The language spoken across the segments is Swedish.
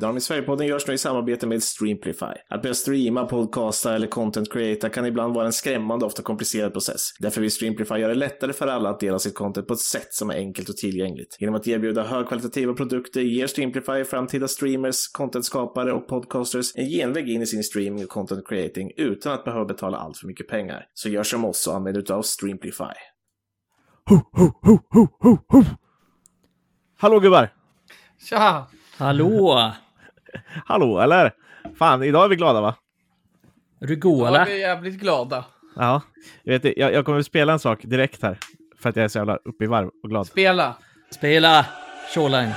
Svampbob-reklam i Sverigepodden görs nu i samarbete med Streamplify. Att börja streama, podcasta eller content creata kan ibland vara en skrämmande och ofta komplicerad process. Därför vill Streamplify göra det lättare för alla att dela sitt content på ett sätt som är enkelt och tillgängligt. Genom att erbjuda högkvalitativa produkter ger Streamplify framtida streamers, contentskapare och podcasters en genväg in i sin streaming och content creating utan att behöva betala allt för mycket pengar. Så gör som oss och använd utav Streamplify. Ho, ho, ho, ho, ho, ho. Hallå gubbar! Tja! Hallå! Hallå eller? Fan, idag är vi glada va? Är du är eller? vi jävligt glada. Ja. Jag, vet, jag, jag kommer att spela en sak direkt här. För att jag är så jävla uppe i varv och glad. Spela. Spela Shoreline.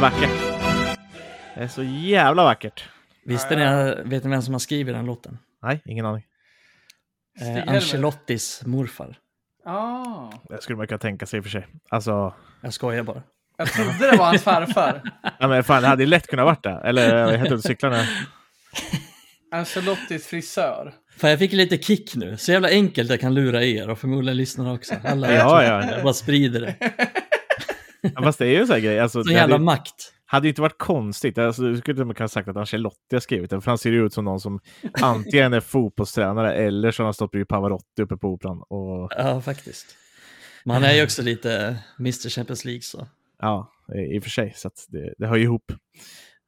Vackert. Det är så jävla vackert. Visste ni, vet ni vem som har skrivit den låten? Nej, ingen aning. Eh. Ancelottis morfar. Ah. Det skulle man kunna tänka sig i och för sig. Alltså, Jag skojar bara. Jag trodde det var hans farfar. ja, men fan, det hade ju lätt kunnat varit det. Eller jag är helt ute och cyklar nu. Ancelottis frisör. Fan, jag fick lite kick nu. Så jävla enkelt jag kan lura er och förmodligen lyssnarna också. Alla Ja, ja. Jag bara sprider det. Ja, fast det är ju en sån här grej. Alltså, Så jävla hade, makt. hade ju inte varit konstigt. Alltså, du skulle med kunna sagt att Ancelotti har skrivit den. För han ser ju ut som någon som antingen är fotbollstränare eller så har han stått bredvid Pavarotti uppe på Operan. Och, Ja, faktiskt. Men han är ju också lite Mr Champions League så. ja, i och för sig. Så att det, det hör ju ihop.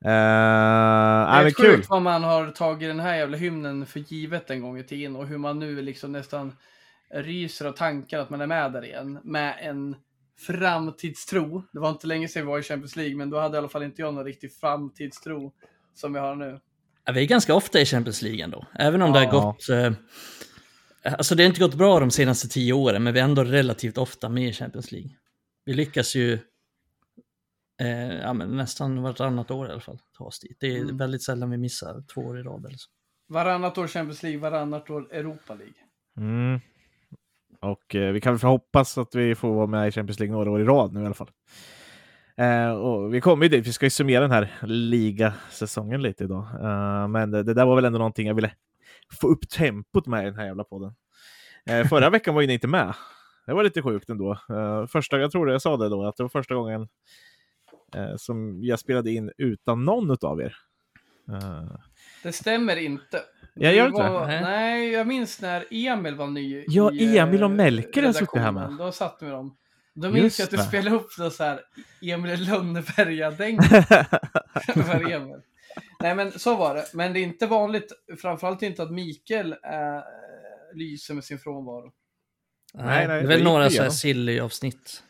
Uh, Det är kul. kul. vad man har tagit den här jävla hymnen för givet en gång i tiden och hur man nu liksom nästan ryser av tankar att man är med där igen med en framtidstro. Det var inte länge sedan vi var i Champions League, men då hade i alla fall inte jag någon riktig framtidstro som vi har nu. Ja, vi är ganska ofta i Champions League ändå. Även om det har Ja. gått... Eh, alltså det har inte gått bra de senaste tio åren, men vi är ändå relativt ofta med i Champions League. Vi lyckas ju eh, ja, men nästan vartannat år i alla fall ta oss dit. Det är Mm. väldigt sällan vi missar två år i rad eller så. Varannat år Champions League, varannat år Europa League. Mm. Och eh, vi kan väl hoppas att vi får vara med i Champions League några år i rad nu i alla fall. Eh, och vi kommer ju dit, vi ska ju summera den här ligasäsongen lite idag. Eh, men det, det där var väl ändå någonting jag ville få upp tempot med i den här jävla podden. Eh, förra veckan var ju ni inte med. Det var lite sjukt ändå. Eh, första, jag tror det jag sa det då, att det var första gången eh, som jag spelade in utan någon av er. Det stämmer inte. Jag gör Det inte det? Nej. Jag minns när Emil var ny Ja, i, Emil och eh, Melker har suttit med. Då satt med dem. Då Just minns jag att du det. spelade upp så här Emil Lönneberga-dänga för Emil. Nej, men så var det. Men det är inte vanligt, framförallt inte att Mikael äh, lyser med sin frånvaro. Nej, nej, det är det väl gick några så här silly-avsnitt.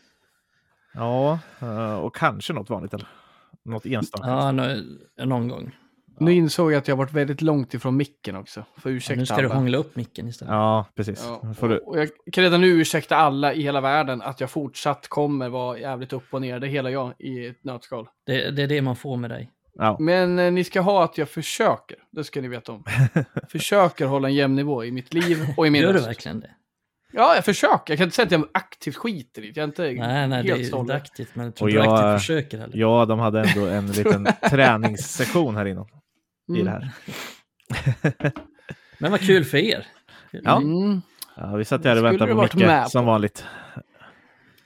ja, eh, och kanske något vanligt eller något enstaka. Ja, nå- någon gång. Nu insåg jag att jag varit väldigt långt ifrån micken också. För Ja, ursäkta nu ska du alla. hångla upp micken istället. Ja, precis. Ja, Får du... och jag kan redan nu ursäkta alla i hela världen att jag fortsatt kommer vara jävligt upp och ner. Det är hela jag i ett nötskal. Det, det är det man får med dig. ja. Men eh, ni ska ha att jag försöker. Det ska ni veta om. försöker hålla en jämn nivå i mitt liv och i min Gör du verkligen det? Ja, jag försöker. Jag kan inte säga att jag aktivt skiter i det. Jag är inte Nej, nej, det är helt ju stolt. inte aktivt, men jag tror Och inte du jag- aktivt försöker heller. ja, de hade ändå en liten träningssession här innan i Mm. det här. Men vad kul för er. Ja. Mm. Ja, vi satt här och väntade på Micke med som på? vanligt.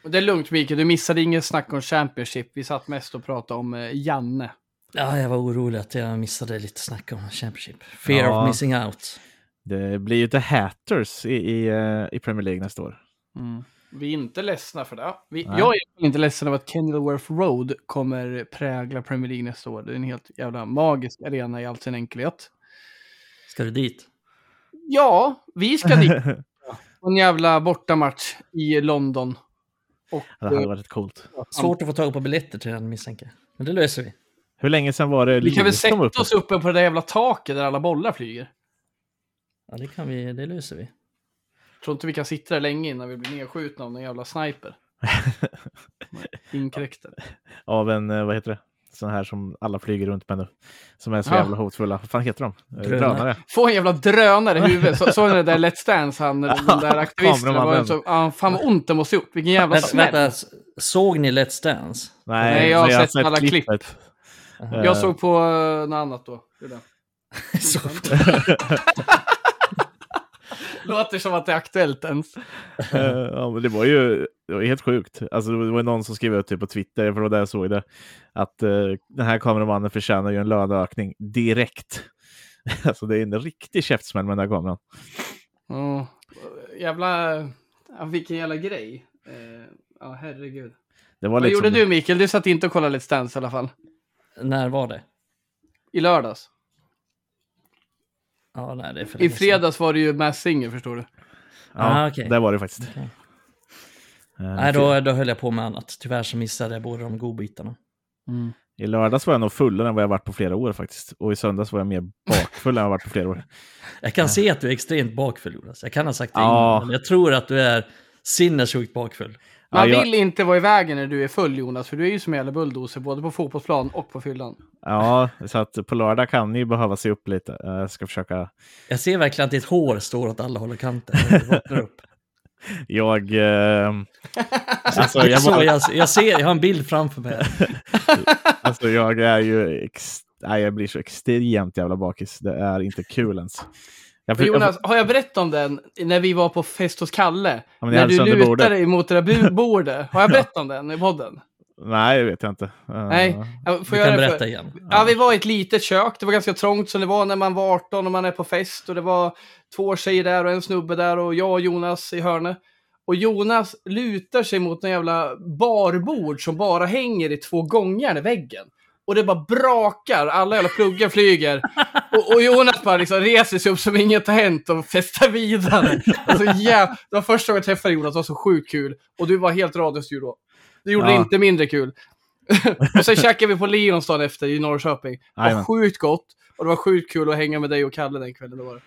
Det är lugnt Mikael, du missade inget snack om Championship. Vi satt mest och pratade om eh, Janne. Ja, jag var orolig att jag missade lite snack om Championship. Fear Ja. of missing out. Det blir ju The Hatters i, i, eh, i Premier League nästa år. Vi är inte ledsna för det. Vi, jag är inte ledsen över att Kenilworth Road kommer prägla Premier League nästa år. Det är en helt jävla magisk arena i all sin enkelhet. Ska du dit? Ja, vi ska dit. en jävla bortamatch i London. Och, det hade eh, varit coolt. Svårt att få tag på biljetter till den misstänker. Men det löser vi. Hur länge sedan var det vi kan väl sätta uppe? oss uppe på det där jävla taket där alla bollar flyger. Ja, det kan vi, det löser vi. Tror inte vi kan sitta där länge innan vi blir nedskjutna av någon jävla sniper. Inkräktare. Av en, eh, vad heter det? sådana här som alla flyger runt med nu. Som är så Ja. jävla hotfulla. Vad fan heter de? Eh, Drönare. Drönare. Få en jävla drönare i huvudet. Så, såg ni det där Let's Dance, han, den där aktivisten? Var så, ja, fan vad ont det måste gjort. Vilken jävla smäll. vänta, såg ni Let's Dance? Nej, Nej, jag har men sett alla klipp. klippet. Eh, Jag såg på uh, något annat då. Det där. Låter som att det är aktuellt ens. Ja, men det var ju det var helt sjukt. Alltså, det var ju någon som skrev ut det på Twitter, för det var där jag såg det, att eh, den här kameramannen förtjänar ju en löneökning direkt. alltså det är en riktig käftsmäll med den här kameran. Ja, jävla... Ja, vilken jävla grej. Eh, Ja, herregud. Det var Vad liksom, gjorde du Mikael? Du satt inte och kollade Let's Dance i alla fall. när var det? I lördags. Ja, nej, det är för I länge sedan. fredags var det ju Mass Singer förstår du. Ja, Ah, okej. det var det faktiskt. Okej. Eh, Nej, då, då höll jag på med annat. Tyvärr så missade jag båda de godbitarna. I lördags var jag nog fullare än vad jag varit på flera år faktiskt. Och i söndags var jag mer bakfull än jag varit på flera år. Jag kan se att du är extremt bakfull Jonas. Jag kan ha sagt det Ja. innan, men jag tror att du är sinnessjukt bakfull. Man Ja, jag- vill inte vara i vägen när du är full Jonas, för du är ju som en bulldozer både på fotbollsplan och på fyllan. Ja, så att på lördag kan ni behöva se upp lite. Eh, Jag ska försöka. Jag ser verkligen att ditt hår står åt alla håll och kanter. upp. Jag... Eh, alltså, jag, var, jag, jag ser, jag har en bild framför mig. alltså, jag är ju... Ex, nej, jag blir så extremt jävla bakis. Det är inte kul ens. Jag, jag- Jonas, har jag berättat om den när vi var på fest hos Kalle? Ja, när du lutade bordet. dig mot det där bordet. Har jag berättat om den i podden? Nej, det vet jag inte. Eh, Nej. Jag får Du göra kan det för- berätta igen. Ja, vi var i ett litet kök. Det var ganska trångt som det var när man var 18 och man är på fest. Och det var två tjejer där och en snubbe där och jag och Jonas i hörnet. Och Jonas lutar sig mot en jävla barbord som bara hänger i två gångar i väggen. Och det bara brakar, alla jävla pluggar flyger. Och, och Jonas bara liksom reser sig upp som inget har hänt och festar vidare. Alltså, yeah. Det var första gången jag träffade Jonas, det var så sjukt kul. Och du var helt radiostyrd då. Det gjorde det Ja. inte mindre kul. och sen käkade vi på Leons dagen efter i Norrköping. Det var sjukt gott. Och det var sjukt kul att hänga med dig och Kalle den kvällen. Det var det.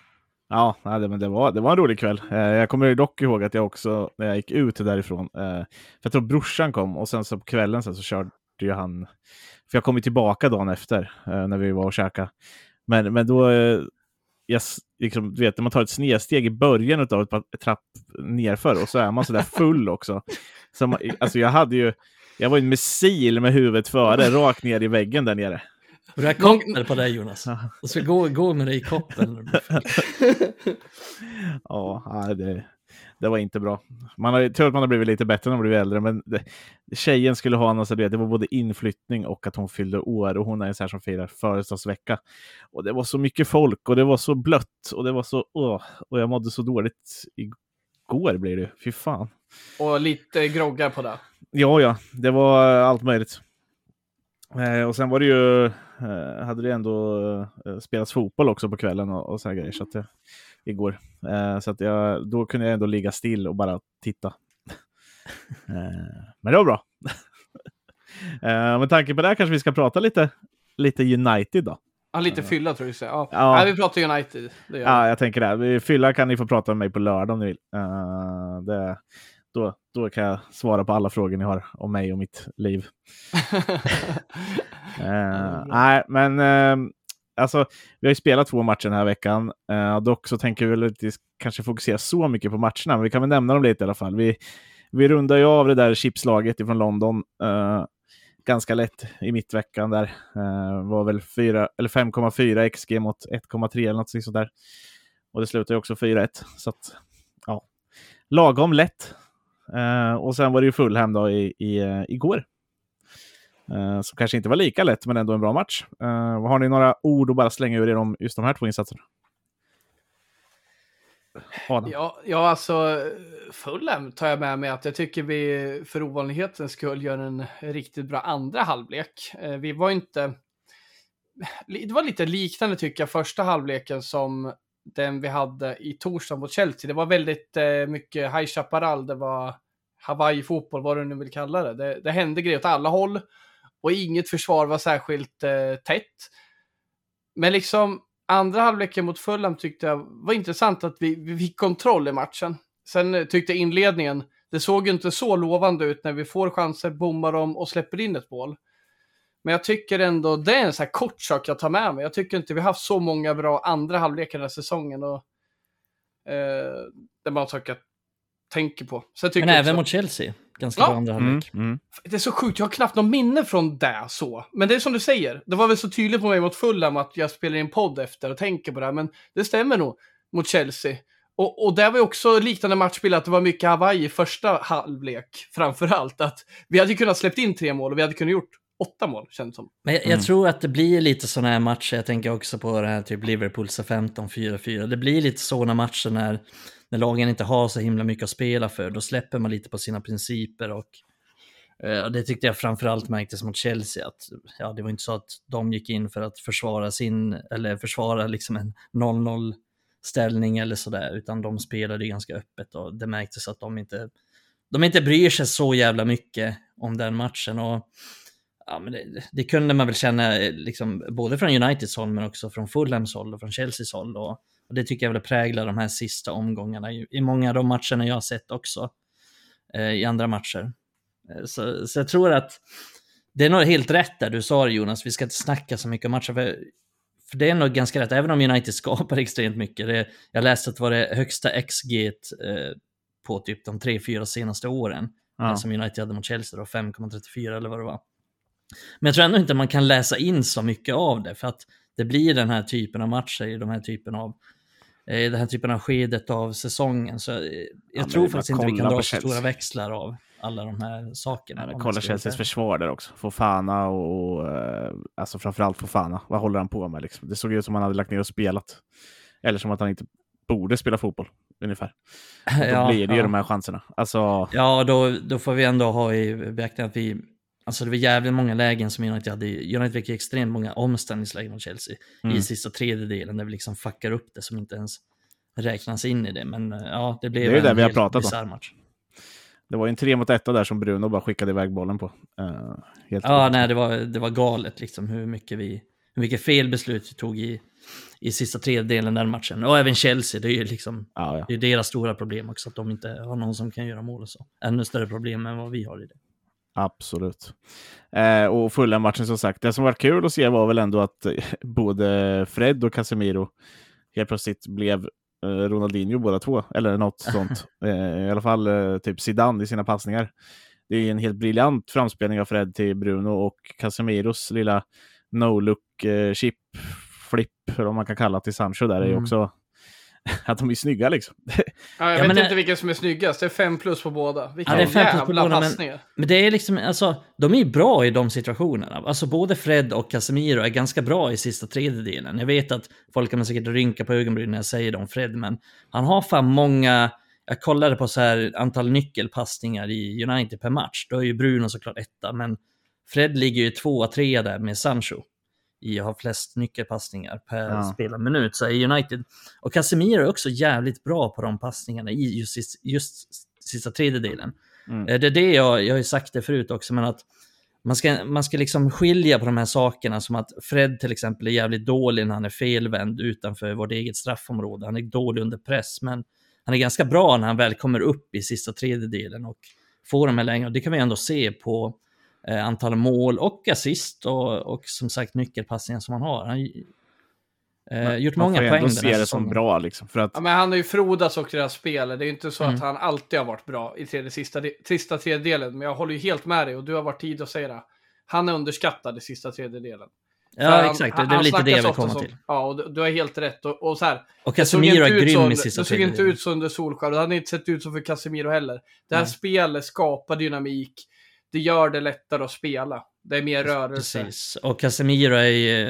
Ja, nej, det- men det var, det var en rolig kväll. Eh, jag kommer dock ihåg att jag också, när jag gick ut därifrån, eh, för jag tror brorsan kom och sen så på kvällen sen så körde ju han, för jag kom ju tillbaka dagen efter eh, när vi var och käkade. Men, men då, eh, jag, liksom, du vet, när man tar ett snedsteg i början av ett trapp nerför och så är man så där full också. Så man, alltså jag hade ju, jag var ju en missil med huvudet före, rakt ner i väggen där nere. Du har Någon- koppel på dig Jonas. Och så gå, gå med dig i koppel. du full. Ja, det, det var inte bra. Man har, tror att man har blivit lite bättre när man blivit äldre, men det, tjejen skulle ha något, så det, det var både inflyttning och att hon fyllde år och hon är en sån här som firar födelsedagsvecka. Och det var så mycket folk och det var så blött och det var så, åh, och jag mådde så dåligt igår blir det Fy fan. Och lite groggar på det. Ja, ja, det var allt möjligt. Eh, och sen var det ju, eh, hade det ändå eh, spelats fotboll också på kvällen och, och så här grejer, så att det, igår. Eh, så att jag, då kunde jag ändå ligga still och bara titta. men det var bra. eh, med tanke på det här kanske vi ska prata lite, lite United då. Ja, lite fylla tror jag du säger. Ja. Ja. Nej, vi pratar United. Det gör Ja, jag tänker det. Fylla kan ni få prata med mig på lördag om ni vill. Det, då, då kan jag svara på alla frågor ni har om mig och mitt liv. Eh, nej, men eh, alltså, vi har ju spelat två matcher den här veckan. Eh, dock så tänker vi väl inte kanske fokusera så mycket på matcherna, men vi kan väl nämna dem lite i alla fall. Vi, vi rundar ju av det där chipslaget ifrån London eh, ganska lätt i mittveckan där. Eh, var väl 4 eller 5,4 XG mot 1,3 eller något sånt där. Och det slutar ju också 4-1. Så att, ja, lagom lätt. Eh, och sen var det ju Fulham då i, i, eh, igår. Eh, som kanske inte var lika lätt, men ändå en bra match. Eh, har ni några ord att bara slänga ur er om just de här två insatserna? Adam? Ja, ja, alltså Fulham tar jag med mig att jag tycker vi för ovanlighetens skull gör en riktigt bra andra halvlek. Eh, vi var inte... Det var lite liknande tycker jag första halvleken som den vi hade i torsdag mot Chelsea. Det var väldigt eh, mycket High Chaparral, det var Hawaii-fotboll, vad du nu vill kalla det. det. Det hände grejer åt alla håll och inget försvar var särskilt eh, tätt. Men liksom andra halvleken mot Fulham tyckte jag var intressant att vi, vi fick kontroll i matchen. Sen eh, tyckte jag inledningen, det såg ju inte så lovande ut när vi får chanser, bommar dem och släpper in ett mål. Men jag tycker ändå, det är en så här kort sak jag tar med mig. Jag tycker inte vi har haft så många bra andra halvlekar den här säsongen. Och, eh, det är bara en sak jag tänker på. Så jag tycker Men också, även mot Chelsea. Ganska Ja. bra andra Mm, halvlek. mm. Det är så sjukt, jag har knappt någon minne från det så. Men det är som du säger, det var väl så tydligt på mig mot Fulham att jag spelar in podd efter och tänker på det här. Men det stämmer nog mot Chelsea. Och, och det var ju också liknande matchbild, att det var mycket Hawaii i första halvlek framför allt. Att vi hade kunnat släppt in tre mål och vi hade kunnat gjort åtta mål, känns som. Men jag, jag tror att det blir lite sådana här matcher, jag tänker också på det här typ Liverpool 15 4-4. Det blir lite sådana matcher när, när lagen inte har så himla mycket att spela för. Då släpper man lite på sina principer och eh, och det tyckte jag framförallt märktes mot Chelsea. Att, ja, det var inte så att de gick in för att försvara sin, eller försvara liksom en 0-0 ställning eller sådär, utan de spelade ganska öppet och det märktes att de inte, de inte bryr sig så jävla mycket om den matchen. Och ja, men det, det kunde man väl känna eh, liksom, både från Uniteds håll men också från Fulhams håll och från Chelseas håll. Och, och det tycker jag väl präglar de här sista omgångarna i, i många av de matcherna jag har sett också eh, i andra matcher. Eh, så, så jag tror att det är nog helt rätt där du sa det Jonas, vi ska inte snacka så mycket om matcher. För, för det är nog ganska rätt, även om United skapar extremt mycket. Det, jag läste att det var det högsta XG eh, på typ de tre, fyra senaste åren. Ja. Som United hade mot Chelsea då, 5,34 eller vad det var. Men jag tror ändå inte man kan läsa in så mycket av det, för att det blir den här typen av matcher i de här typen av eh, den här typen av skedet av säsongen. Så eh, jag men tror det är faktiskt inte vi kan dra så stora växlar av alla de här sakerna. Ja, kolla Chelseas försvar där också. Fofana och, och eh, alltså framförallt Fofana. Vad håller han på med liksom? Det såg ut som han hade lagt ner och spelat. Eller som att han inte borde spela fotboll, ungefär. Då Ja, blir det ju ja. de här chanserna. Alltså, Ja, då, då får vi ändå ha i beaktande att vi... Alltså det var jävligt många lägen som United hade. United fick extremt många omställningslägen mot Chelsea Mm. i sista tredjedelen där vi liksom fuckar upp det som inte ens räknas in i det. Men eh, ja, det blev Det är en det vi har pratat bisarr match. det var ju en tre mot etta där som Bruno bara skickade iväg bollen på. Helt Ja, sjukt. nej, det var, det var galet liksom hur mycket vi... Hur mycket fel beslut vi tog i, i sista tredjedelen den matchen. Och även Chelsea, det är ju liksom... Ja, ja. Det är deras stora problem också, att de inte har någon som kan göra mål och så. Ännu större problem än vad vi har i det. Absolut. Eh, och fulla matchen som sagt. Det som var kul att se var väl ändå att eh, både Fred och Casemiro helt plötsligt blev eh, Ronaldinho båda två. Eller något sånt. Eh, I alla fall eh, typ Zidane i sina passningar. Det är en helt briljant framspelning av Fred till Bruno och Casemiros lilla no-look eh, chip flip, eller vad man kan kalla det, till Sancho där är ju Mm. också att de är snygga liksom. Ja, jag Ja, vet men, inte eh, vilken som är snyggast. Det är fem plus på båda. Vilka Ja, det är fem plus på båda, men-. Men det är liksom, alltså, de är bra i de situationerna. Alltså både Fred och Casemiro är ganska bra i sista tredjedelen. Jag vet att folk kommer säkert rynka på ögonbrynen när jag säger det om Fred, men han har fan många, jag kollade på så här antal nyckelpassningar i United per match. Då är ju Bruno såklart etta, men Fred ligger ju tvåa, trea där med Sancho i att ha flest nyckelpassningar per Ja. spelad minut så i United. Och Casemiro är också jävligt bra på de passningarna i just, just sista tredjedelen. Mm. Eh, Det är det jag, jag har sagt det förut också, men att man ska, man ska liksom skilja på de här sakerna som att Fred till exempel är jävligt dålig när han är felvänd utanför vårt eget straffområde. Han är dålig under press, men han är ganska bra när han väl kommer upp i sista tredjedelen och får de här längre. Det kan vi ändå se på antal mål och assist och, och som sagt nyckelpassningar som han har. Han eh, gjort Man många får ju poäng ändå den se här det som bra liksom. För att Ja, men han har ju frodats också i det här spelet. Det är ju inte så Mm. att han alltid har varit bra i tredje, sista, sista tredjedelen. Men jag håller ju helt med dig och du har varit tid att säga det. Han är underskattad i sista tredjedelen. Ja, han- exakt. han- Det är han lite det jag vill komma som- till. Ja, och du, du har helt rätt. Och, och så här, Och Casemiro inte är ut så grym under- i sista Det såg inte tredjedelen. ut så under Solskjaer. Det hade inte sett ut så för Casemiro heller. Det här Nej. spelet skapar dynamik. Det gör det lättare att spela. Det är mer rörelse. Precis. Och Casemiro är ju,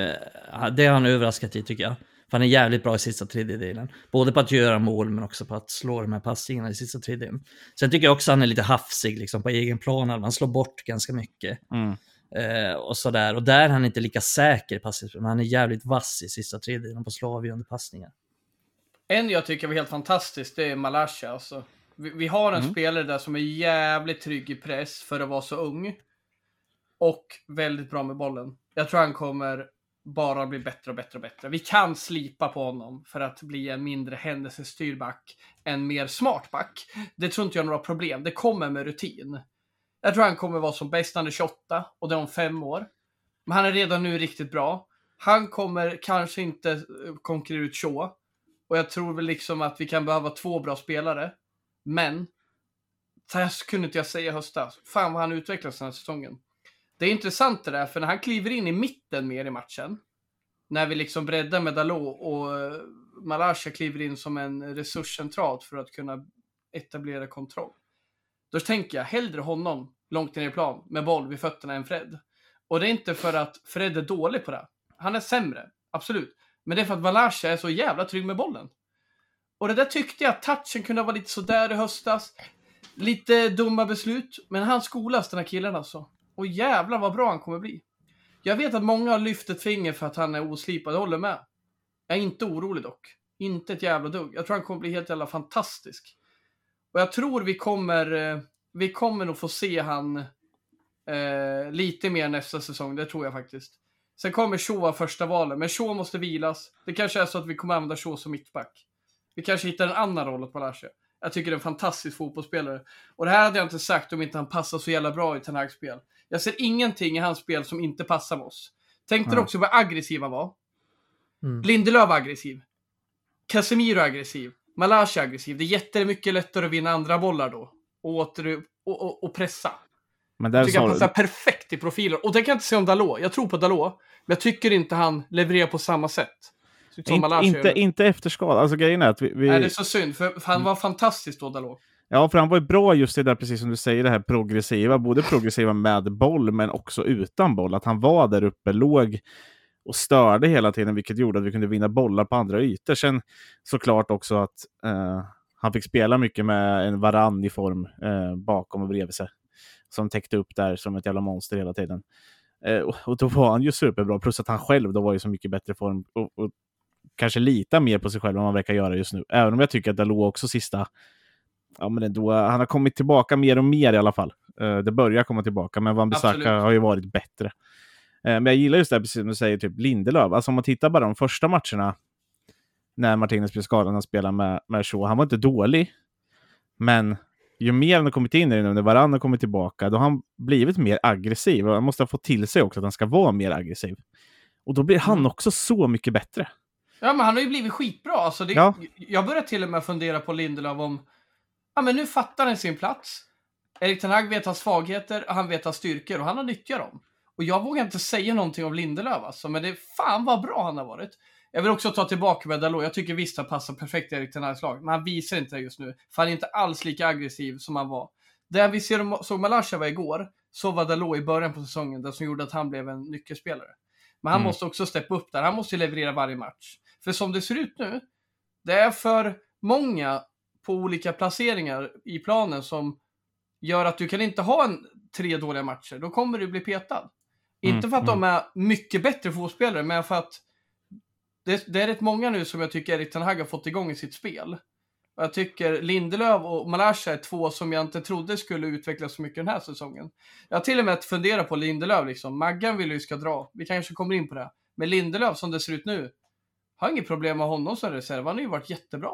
det har han överraskat i tycker jag. För han är jävligt bra i sista tredjedelen. Både på att göra mål men också på att slå de här passningarna i sista tredjedelen. Sen tycker jag också han är lite hafsig liksom, på egen plan. Han slår bort ganska mycket. mm, Eh, och sådär. Och där är han inte lika säker i passningsspel, men han är jävligt vass i sista tredjedelen på att slå avgörande passningar. En jag tycker var helt fantastisk, det är Malasha. Alltså. Vi, vi har en Mm. spelare där som är jävligt trygg i press för att vara så ung. Och väldigt bra med bollen. Jag tror han kommer bara bli bättre och bättre och bättre. Vi kan slipa på honom för att bli en mindre händelsestyrd back. En mer smart back. Det tror inte jag är några problem. Det kommer med rutin. Jag tror han kommer vara som bäst när han är 28 och det är om fem år. Men han är redan nu riktigt bra. Han kommer kanske inte eh, konkurrera ut Shaw. Och jag tror väl liksom att vi kan behöva två bra spelare. Men, så här kunde inte jag säga i höstas. Fan vad han utvecklas den här säsongen. Det är intressant det där, för när han kliver in i mitten mer i matchen. När vi liksom breddar med Dalot och eh, Malasha kliver in som en resurscentral för att kunna etablera kontroll. Då tänker jag hellre honom långt ner i plan med boll vid fötterna än Fred. Och det är inte för att Fred är dålig på det. Han är sämre, absolut. Men det är för att Malasha är så jävla trygg med bollen. Och det där tyckte jag touchen kunde vara lite sådär i höstas. Lite dumma beslut, men han skolas den här killen alltså. Och jävlar vad bra han kommer bli. Jag vet att många har lyft ett finger för att han är oslipad, jag håller med. Jag är inte orolig dock. Inte ett jävla dugg. Jag tror han kommer bli helt jävla fantastisk. Och jag tror vi kommer, eh, vi kommer nog få se han eh, lite mer nästa säsong, det tror jag faktiskt. Sen kommer Shaw första valet, men Shaw måste vilas. Det kanske är så att vi kommer använda Shaw som mittback. Vi kanske hittar en annan roll åt Malaysia. Jag tycker det är en fantastisk fotbollsspelare. Och det här hade jag inte sagt om inte han passar så jävla bra i Ten Hag spel. Jag ser ingenting i hans spel som inte passar med oss. Tänk dig Nej. också vad aggressiva var. Mm. Lindelöf aggressiv. Casemiro aggressiv. Malaysia aggressiv. Det är jättemycket lättare att vinna andra bollar då. Och, åter, och, och, och pressa. Men Jag där tycker han sa passar du, perfekt i profilen. Och det kan jag inte säga om Dalot. Jag tror på Dalot. Men jag tycker inte han levererar på samma sätt. Inte, inte, inte efter skada. Alltså grejen är att vi... vi Nej, det är så synd. För, för han var fantastisk då, Dalot. Ja, för han var ju bra just det där, precis som du säger, det här progressiva. Både progressiva med boll, men också utan boll. Att han var där uppe, låg och störde hela tiden, vilket gjorde att vi kunde vinna bollar på andra ytor. Sen såklart också att eh, han fick spela mycket med en varann i form eh, bakom och bredvid sig. Som täckte upp där som ett jävla monster hela tiden. Eh, och, och då var han ju superbra, plus att han själv då var i så mycket bättre form. Och, och kanske lita mer på sig själv än man verkar göra just nu. Även om jag tycker att Dalot också sista ja, men ändå, han har kommit tillbaka mer och mer i alla fall. Eh, det börjar komma tillbaka, men Wan-Bissaka Absolut. har ju varit bättre. Eh, men jag gillar just det här, precis som du säger, typ Lindelöf. Alltså om man tittar bara de första matcherna när Martinez blev skadad och spelade med, med Shaw, han var inte dålig. Men ju mer han har kommit in i det nu, när Varann har kommit tillbaka, då har han blivit mer aggressiv. Och han måste ha fått till sig också att han ska vara mer aggressiv. Och då blir han Mm. också så mycket bättre. Ja, men han har ju blivit skitbra. Alltså, det, Ja. Jag börjar till och med fundera på Lindelöf om... Ja, men nu fattar han sin plats. Erik Ten Hag vet hans svagheter, han vet hans styrkor och han har nyttjat dem. Och jag vågar inte säga någonting om Lindelöf alltså, men det fan vad bra han har varit. Jag vill också ta tillbaka med Dalot. Jag tycker visst han passar perfekt i Erik Ten Hags lag, men han visar inte det just nu. För han är inte alls lika aggressiv som han var. Det vi ser, såg Malasha var igår, så var Dalot i början på säsongen, det som gjorde att han blev en nyckelspelare. Men han Mm. måste också steppa upp där, han måste ju leverera varje match. För som det ser ut nu, det är för många på olika placeringar i planen som gör att du kan inte ha en, tre dåliga matcher. Då kommer du bli petad. Mm, Inte för att de är mycket bättre fotbollsspelare, men för att det, det är rätt många nu som jag tycker Erik Ten Hag har fått igång i sitt spel. Och jag tycker Lindelöf och Malasha är två som jag inte trodde skulle utvecklas så mycket den här säsongen. Jag har till och med funderat på Lindelöf liksom. Maggan vill ju ska dra. Vi kanske kommer in på det. Men Lindelöf som det ser ut nu, har inget problem med honom som reserv. Han har ju varit jättebra.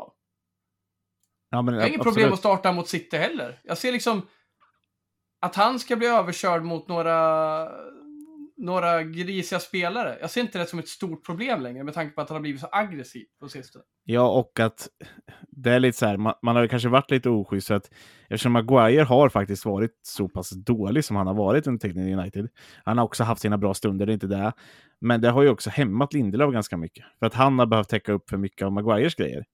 Ja, men, Jag har inget problem att starta mot City heller. Jag ser liksom att han ska bli överkörd mot några, några grisiga spelare. Jag ser inte det som ett stort problem längre med tanke på att han har blivit så aggressiv på sistone. Ja, och att det är lite så här, man, man har kanske varit lite oschysst för att eftersom Maguire har faktiskt varit så pass dålig som han har varit under tiden i United. Han har också haft sina bra stunder, det är inte det. Men det har ju också hämmat Lindelöf ganska mycket. För att han har behövt täcka upp för mycket av Maguires grejer.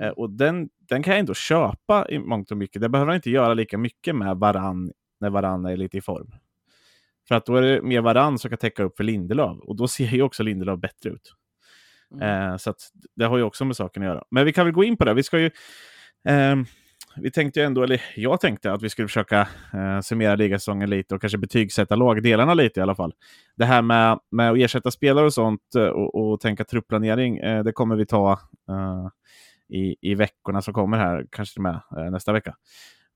Eh, och den, den kan jag ändå köpa i mångt och mycket. Det behöver han inte göra lika mycket med Varann när Varann är lite i form. För att då är det mer Varann som kan täcka upp för Lindelöf. Och då ser ju också Lindelöf bättre ut. Mm. Eh, så att det har ju också med saken att göra. Men vi kan väl gå in på det. Vi ska ju... ehm, vi tänkte ju ändå, eller jag tänkte att vi skulle försöka eh, summera ligasäsongen lite och kanske betygsätta lagdelarna lite i alla fall. Det här med, med att ersätta spelare och sånt eh, och, och tänka truppplanering, eh, det kommer vi ta eh, i, i veckorna som kommer här, kanske till och med eh, nästa vecka.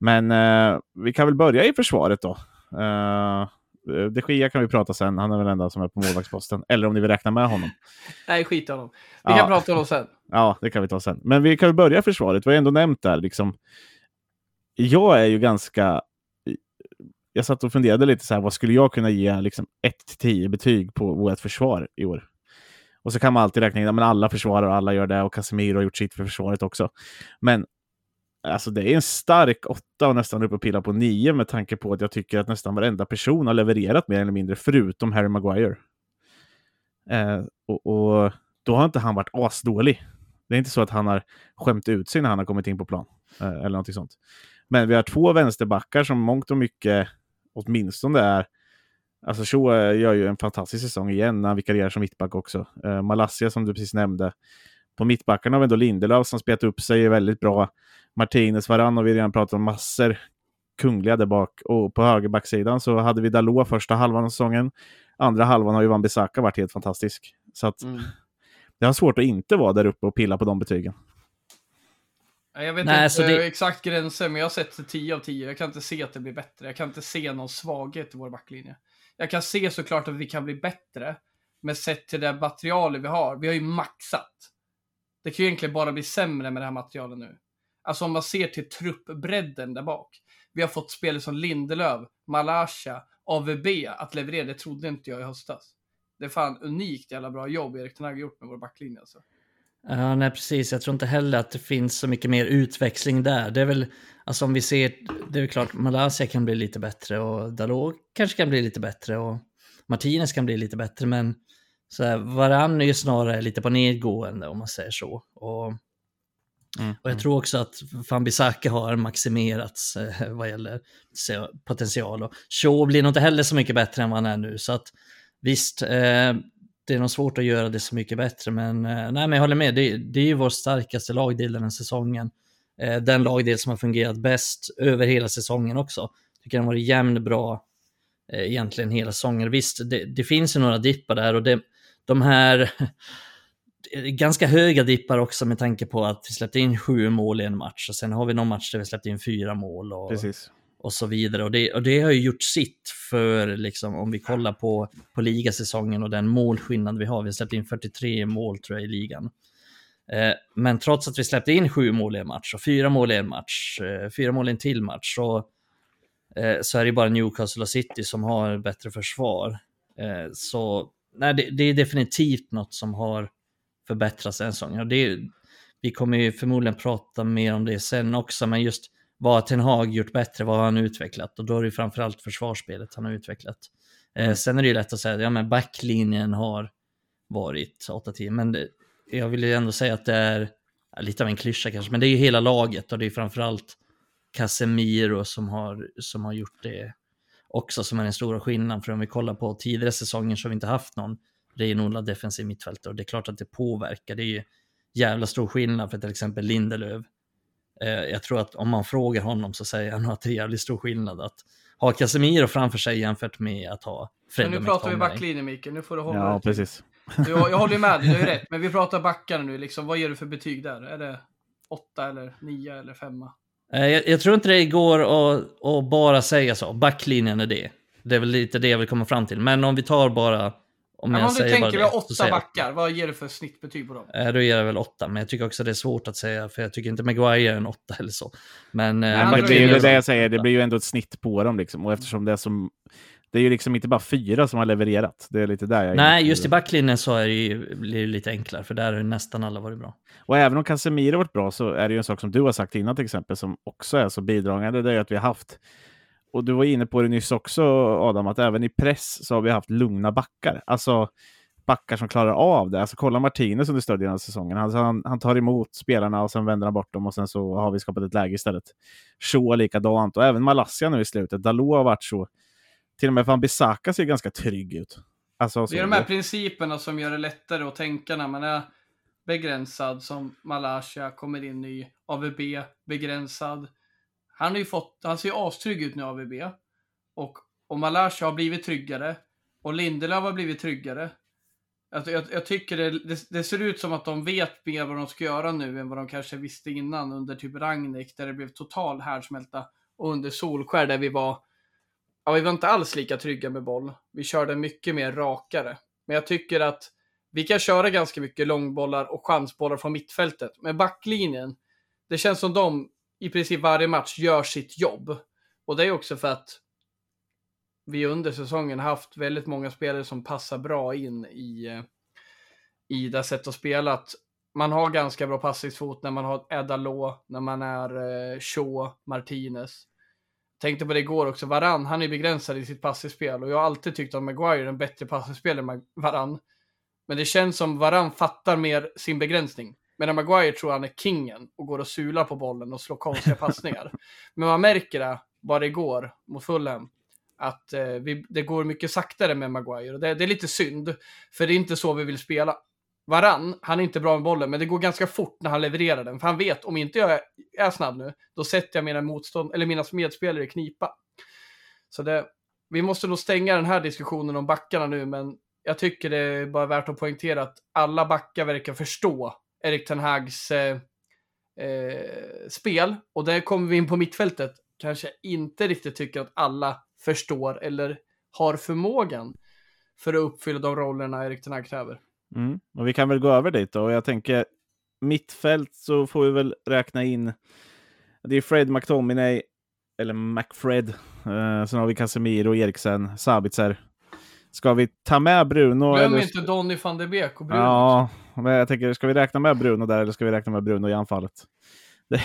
Men eh, vi kan väl börja i försvaret då. Eh, de Gia kan vi prata sen, han är väl den enda som är på målvaktsposten. Eller om ni vill räkna med honom. Nej, skit i honom. Vi Ja. kan prata om honom sen. Ja, det kan vi ta sen. Men vi kan väl börja försvaret. Vi har ändå nämnt där, liksom. Jag är ju ganska jag satt och funderade lite så här, vad skulle jag kunna ge liksom 1-10 betyg på vårt försvar i år? Och så kan man alltid räkna in att alla försvarar och alla gör det och Casemiro har gjort sitt för försvaret också. Men alltså det är en stark åtta och nästan uppe och pillar på nio med tanke på att jag tycker att nästan varenda person har levererat mer eller mindre förutom Harry Maguire. Eh, och, och, då har inte han varit asdålig. Det är inte så att han har skämt ut sig när han har kommit in på plan. Eh, eller någonting sånt. Men vi har två vänsterbackar som mångt och mycket åtminstone är Alltså Shaw eh, gör ju en fantastisk säsong igen när han vikarierar som mittback också. Eh, Malassia som du precis nämnde. På mittbackarna har vi ändå Lindelöf som spelat upp sig väldigt bra. Martinez, Varann och vi redan pratat om massor kungliga där bak. Och på högerbacksidan så hade vi Dalot första halvan av säsongen. Andra halvan har ju Van Bissaka varit helt fantastisk. Så att mm. det har svårt att inte vara där uppe och pilla på de betygen. Jag vet Nej, inte det... exakt gränser, men jag har sett 10 av 10. Jag kan inte se att det blir bättre. Jag kan inte se någon svaghet i vår backlinje. Jag kan se såklart att vi kan bli bättre, men sett till det materialet vi har, vi har ju maxat. Det kan ju egentligen bara bli sämre med det här materialet nu. Alltså om man ser till truppbredden där bak. Vi har fått spelare som Lindelöf, Malasha, AVB att leverera. Det trodde inte jag i höstas. Det är fan unikt jävla bra jobb Erik Ten gjort med vår backlinje alltså. Ja, nej precis. Jag tror inte heller att det finns så mycket mer utväxling där. Det är väl, alltså om vi ser, det är väl klart Malaysia kan bli lite bättre och Dalot kanske kan bli lite bättre och Martinez kan bli lite bättre, men så här, Varann är ju snarare lite på nedgående om man säger så. Och, mm, och jag mm. tror också att Fambisaka har maximerats eh, vad gäller potential. Och Shaw blir nog inte heller så mycket bättre än vad han är nu, så att visst, eh, det är nog svårt att göra det så mycket bättre. Men, eh, nej, men jag håller med, det, det är ju vår starkaste lagdel den här säsongen. Eh, den lagdel som har fungerat bäst över hela säsongen också. Tycker den har varit jämn bra eh, egentligen hela säsongen. Visst, det, det finns ju några dippar där och det, de här ganska höga dippar också med tanke på att vi släppte in sju mål i en match och sen har vi någon match där vi släppte in fyra mål. Och, Precis och så vidare. Och det, och det har ju gjort sitt för, liksom, om vi kollar på, på ligasäsongen och den målskillnad vi har. Vi har släppt in 43 mål tror jag i ligan. Eh, men trots att vi släppte in sju mål i en match och fyra mål i en match, eh, fyra mål i en till match, så, eh, så är det bara Newcastle och City som har bättre försvar. Eh, så nej, det, det, är definitivt något som har förbättrats en säsong. Det, vi kommer ju förmodligen prata mer om det sen också, men just vad har Ten Hag gjort bättre? Vad har han utvecklat? Och då är det framförallt försvarsspelet han har utvecklat. Eh, sen är det ju lätt att säga att ja, men backlinjen har varit 8-10, men det, jag vill ju ändå säga att det är lite av en klyscha kanske, men det är ju hela laget och det är framförallt Casemiro som har, som har gjort det också som är den stora skillnaden. För om vi kollar på tidigare säsonger så har vi inte haft någon renodlad defensiv mittfältare och det är klart att det påverkar. Det är ju jävla stor skillnad för till exempel Lindelöf Eh, jag tror att om man frågar honom så säger han att det är jävligt stor skillnad att ha Casemiro framför sig jämfört med att ha Fred Men nu pratar vi backlinjen Mikael, nu får du hålla Ja, dig. precis. Jag, jag håller med dig, du är rätt. Men vi pratar backarna nu, liksom. vad ger du för betyg där? Är det åtta eller nio eller femma? Eh, jag, jag, tror inte det går att, att bara säga så. Backlinjen är det. Det är väl lite det jag vill komma fram till. Men om vi tar bara om, jag om du tänker vi har åtta backar, vad ger du för snittbetyg på dem? Eh, då ger jag väl åtta, men jag tycker också det är svårt att säga, för jag tycker inte Maguire är en åtta eller så. Men, eh, Nej, men det är ju det jag säger, det blir ju ändå ett snitt på dem liksom. Och eftersom det är som det är ju liksom inte bara fyra som har levererat. Det är lite där jag Nej, just i backlinjen så är det ju, blir det lite enklare, för där har nästan alla varit bra. Och även om Casemiro varit bra så är det ju en sak som du har sagt innan till exempel, som också är så bidragande. Det är att vi har haft och du var inne på det nyss också Adam, att även i press så har vi haft lugna backar. Alltså backar som klarar av det. Alltså kolla Martinez under större delen av säsongen. Alltså, han, han tar emot spelarna och sen vänder han bort dem och sen så har vi skapat ett läge istället. Shaw likadant och även Malassia nu i slutet. Dalot har varit så. Till och med Van Bissaka ser ganska trygg ut. Alltså, det är de här principerna som gör det lättare att tänka när man är begränsad som Malaysia kommer in i AVB begränsad. Han har ju fått, han ser ju astrygg ut nu AVB. Och, och Malaysia har blivit tryggare. Och Lindelöf har blivit tryggare. Alltså, jag, jag tycker det, det, det, ser ut som att de vet mer vad de ska göra nu än vad de kanske visste innan under typ Ragnik där det blev total härdsmälta och under Solskär där vi var, ja vi var inte alls lika trygga med boll. Vi körde mycket mer rakare. Men jag tycker att vi kan köra ganska mycket långbollar och chansbollar från mittfältet. Men backlinjen, det känns som de i princip varje match gör sitt jobb. Och det är också för att vi under säsongen haft väldigt många spelare som passar bra in i, eh, i det sätt att spela. Att man har ganska bra passningsfot när man har Edda Law, när man är eh, Shaw, Martinez. Tänkte på det igår också, Varann, han är begränsad i sitt passningsspel och jag har alltid tyckt att Maguire är en bättre passningsspelare än Varann. Men det känns som Varann fattar mer sin begränsning. Medan Maguire tror han är kingen och går och sular på bollen och slår konstiga passningar. Men man märker det bara igår mot Fulham. Att eh, vi, det går mycket saktare med Maguire. Och det, det, är lite synd. För det är inte så vi vill spela. Varann, han är inte bra med bollen, men det går ganska fort när han levererar den. För han vet, om inte jag är, snabb nu, då sätter jag mina, motstånd, eller mina medspelare i knipa. Så det, vi måste nog stänga den här diskussionen om backarna nu, men jag tycker det är bara värt att poängtera att alla backar verkar förstå Erik Ten Hags eh, eh, spel. Och där kommer vi in på mittfältet. Kanske inte riktigt tycker att alla förstår eller har förmågan för att uppfylla de rollerna Erik Ten Hag kräver. Mm. Och vi kan väl gå över dit då. Och jag tänker mittfält så får vi väl räkna in. Det är Fred McTominay eller McFred. Uh, sen har vi Casemiro, Eriksen, Sabitzer. Ska vi ta med Bruno? Glöm eller... inte Donny van de Beek och Bruno. Ja, men jag tänker, ska vi räkna med Bruno där eller ska vi räkna med Bruno i anfallet? Det...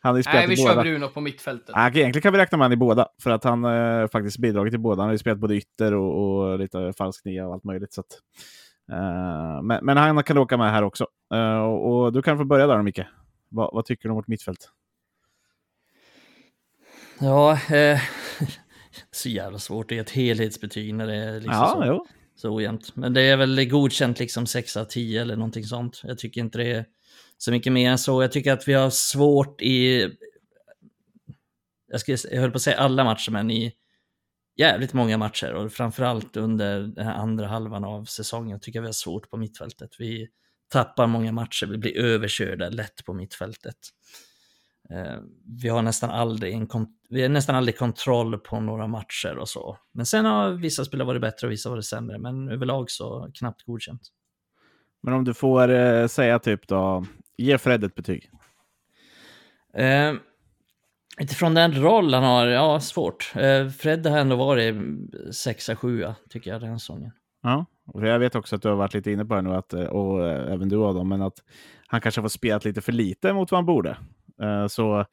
Han har Nej, vi kör båda. Bruno på mittfältet. Ja, egentligen kan vi räkna med honom i båda, för att han eh, faktiskt bidragit till båda. Han har ju spelat både ytter och, och lite falsk nia och allt möjligt. Så att, eh, men, men, han kan åka med här också. Eh, och, och, du kan få börja där, Micke. Va, vad tycker du om vårt mittfält? Ja, eh, så jävla svårt. Det är ett helhetsbetyg när det är liksom ja, så, jo. så ojämnt. Men det är väl godkänt liksom 6 av 10 eller någonting sånt. Jag tycker inte det är så mycket mer än så. Jag tycker att vi har svårt i, jag, ska, jag höll på att säga alla matcher, men i jävligt många matcher och framförallt under den andra halvan av säsongen tycker jag vi har svårt på mittfältet. Vi tappar många matcher, vi blir överkörda lätt på mittfältet. Eh, vi har nästan aldrig, en vi har nästan aldrig kontroll på några matcher och så. Men sen har vissa spelare varit bättre och vissa varit sämre, men överlag så knappt godkänt. Men om du får eh, säga typ då, ge Fred ett betyg. Eh, utifrån den roll han har, ja svårt. Eh, Fred har ändå varit sexa, sjua tycker jag den säsongen. Ja, och jag vet också att du har varit lite inne på det nu, att, och även du Adam, men att han kanske har spelat lite för lite mot vad han borde. Eh, så,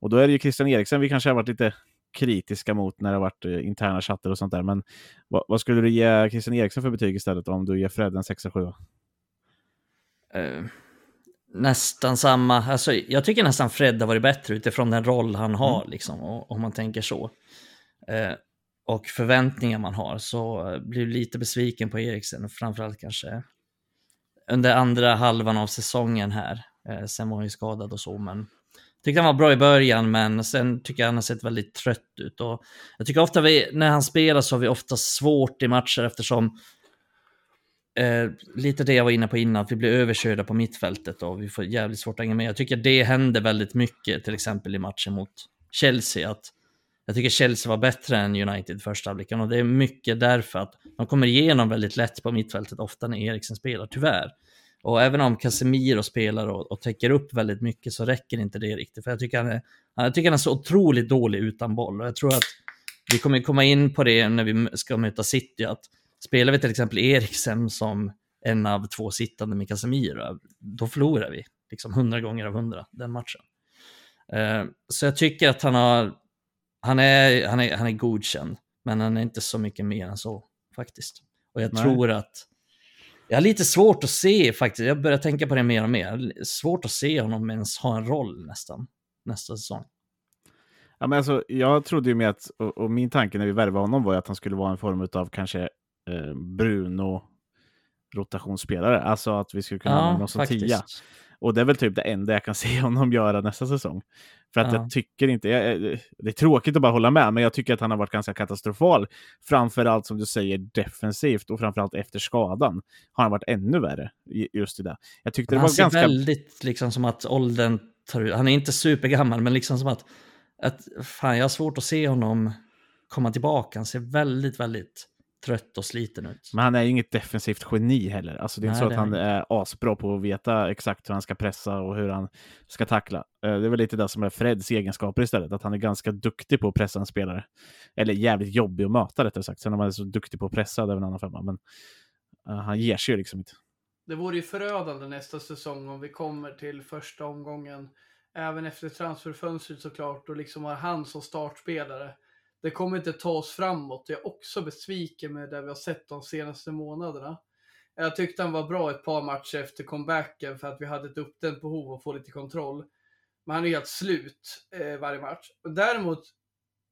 och då är det ju Christian Eriksen vi kanske har varit lite kritiska mot när det har varit eh, interna chatter och sånt där. Men vad, vad, skulle du ge Christian Eriksen för betyg istället om du ger Fred en 6-7? Uh, nästan samma. Alltså, jag tycker nästan Fred har varit bättre utifrån den roll han har, mm. liksom, om man tänker så. Uh, och förväntningar man har, så blir lite besviken på Eriksen, framförallt kanske under andra halvan av säsongen här. Uh, sen var han ju skadad och så, men tyckte han var bra i början, men sen tycker jag han har sett väldigt trött ut. Och jag tycker ofta vi, när han spelar så har vi ofta svårt i matcher eftersom eh, lite det jag var inne på innan, att vi blir överkörda på mittfältet och vi får jävligt svårt att hänga med. Jag tycker det hände väldigt mycket, till exempel i matchen mot Chelsea, att jag tycker Chelsea var bättre än United första halvleken och det är mycket därför att de kommer igenom väldigt lätt på mittfältet ofta när Eriksen spelar, tyvärr. Och även om Casemiro spelar och, och täcker upp väldigt mycket så räcker inte det riktigt. För jag tycker han är, jag tycker han är så otroligt dålig utan boll. Och jag tror att vi kommer komma in på det när vi ska möta City. Att spelar vi till exempel Eriksen som en av två sittande med Casemiro, då förlorar vi liksom hundra gånger av hundra den matchen. Uh, så jag tycker att han har, han är, han är, han är godkänd, men han är inte så mycket mer än så faktiskt. Och jag Nej. tror att jag har lite svårt att se faktiskt, jag börjar tänka på det mer och mer, svårt att se honom ens ha en roll nästan nästa säsong. Ja, men alltså, jag trodde ju med att, och, och min tanke när vi värvade honom var att han skulle vara en form av kanske eh, Bruno rotationsspelare, alltså att vi skulle kunna ja, använda honom som tia. Och det är väl typ det enda jag kan se honom göra nästa säsong. För att ja. jag tycker inte, jag, det är tråkigt att bara hålla med, men jag tycker att han har varit ganska katastrofal. Framförallt som du säger defensivt och framförallt efter skadan har han varit ännu värre just i det. Jag tyckte det han var ganska... Ser väldigt liksom som att åldern tar ut, han är inte supergammal, men liksom som att, att fan jag har svårt att se honom komma tillbaka. Han ser väldigt, väldigt trött och sliten ut. Men han är ju inget defensivt geni heller. Alltså det är inte Nej, så det att han är är asbra på att veta exakt hur han ska pressa och hur han ska tackla. Eh, Det är väl lite det som är Freds egenskaper istället, att han är ganska duktig på att pressa en spelare. Eller jävligt jobbig att möta rättare sagt. Sen om han är så duktig på att pressa, det är en annan femma. Men eh, han ger sig ju liksom inte. Det vore ju förödande nästa säsong om vi kommer till första omgången. Även efter transferfönstret såklart och liksom har han som startspelare. Det kommer inte ta oss framåt. Jag är också besviken med det vi har sett de senaste månaderna. Jag tyckte han var bra ett par matcher efter comebacken för att vi hade ett uppdämt behov att få lite kontroll. Men han är helt slut eh, varje match. Däremot,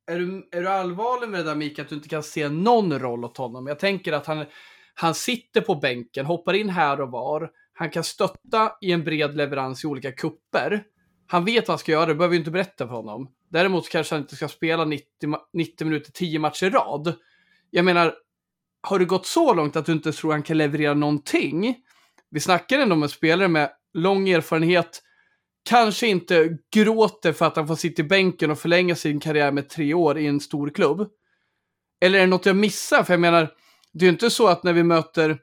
är du, är du allvarlig med det där Mika, att du inte kan se någon roll åt honom? Jag tänker att han, han sitter på bänken, hoppar in här och var. Han kan stötta i en bred leverans i olika kupper. Han vet vad han ska göra, det behöver vi inte berätta för honom. Däremot kanske han inte ska spela 90, 90 minuter, 10 matcher i rad. Jag menar, har det gått så långt att du inte tror han kan leverera någonting? Vi snackar ändå om en spelare med lång erfarenhet, kanske inte gråter för att han får sitta i bänken och förlänga sin karriär med tre år i en stor klubb. Eller är det något jag missar? För jag menar, det är ju inte så att när vi möter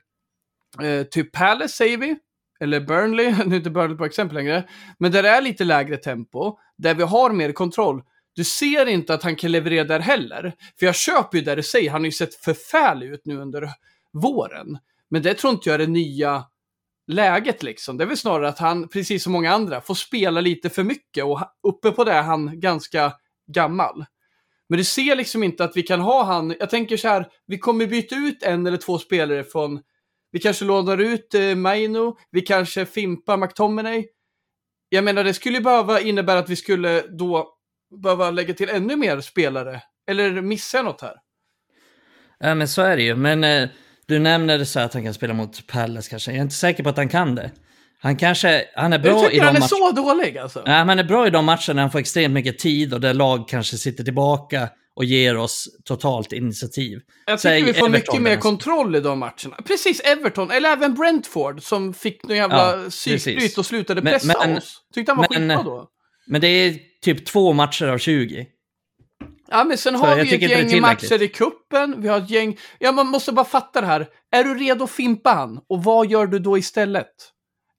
eh, typ Palace, säger vi, eller Burnley, nu är inte Burnley på exempel längre, men där det är lite lägre tempo, där vi har mer kontroll. Du ser inte att han kan leverera där heller. För jag köper ju där du säger, han har ju sett förfärlig ut nu under våren. Men det tror inte jag är det nya läget liksom. Det är väl snarare att han, precis som många andra, får spela lite för mycket och uppe på det är han ganska gammal. Men du ser liksom inte att vi kan ha han, jag tänker så här, vi kommer byta ut en eller två spelare från, vi kanske lånar ut eh, Maino, vi kanske fimpar McTominay. Jag menar, det skulle ju behöva innebära att vi skulle då behöva lägga till ännu mer spelare. Eller missar jag något här? Ja, men så är det ju. Men eh, du nämnde så att han kan spela mot Palace kanske. Jag är inte säker på att han kan det. Han kanske, han är Jag bra i tycker de han är så dålig alltså. Nej, han är bra i de matcherna när han får extremt mycket tid och där lag kanske sitter tillbaka och ger oss totalt initiativ. Jag Säg tycker vi får Everton mycket mer kontroll i de matcherna. Precis, Everton, eller även Brentford som fick någon jävla Ja, psykbryt och slutade pressa men- oss. Tyckte han var men- skitbra då. Men det är typ två matcher av 20. Ja, men sen Så har vi ett gäng matcher i kuppen. Vi har ett gäng... Ja, man måste bara fatta det här. Är du redo att fimpa han? Och vad gör du då istället?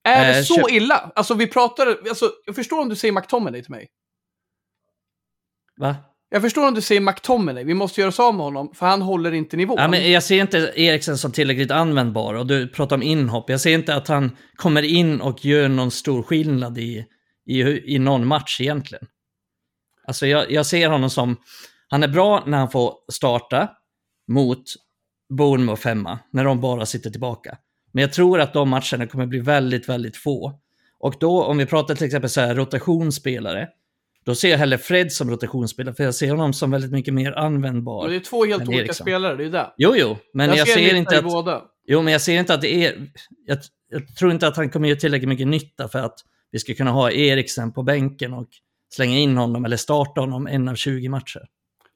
Är det Eh, så köp- illa? Alltså, vi pratar... Alltså, jag förstår om du säger McTominay till mig. Va? Jag förstår om du säger McTominay. Vi måste göra oss av med honom, för han håller inte nivån. Ja, men jag ser inte Eriksen som tillräckligt användbar och du pratar om inhopp. Jag ser inte att han kommer in och gör någon stor skillnad i, i, i någon match egentligen. Alltså jag, jag ser honom som, han är bra när han får starta mot Bournemouth femma, när de bara sitter tillbaka. Men jag tror att de matcherna kommer bli väldigt, väldigt få. Och då, om vi pratar till exempel så här rotationsspelare, då ser jag hellre Fred som rotationsspelare, för jag ser honom som väldigt mycket mer användbar. Men det är två helt olika Eriksson. spelare, det är ju det. Jo, jo, men jag, ser ser inte att... båda. Jo, men jag ser inte att det är... Jag, jag tror inte att han kommer göra tillräckligt mycket nytta för att vi ska kunna ha Eriksen på bänken och slänga in honom eller starta honom en av 20 matcher.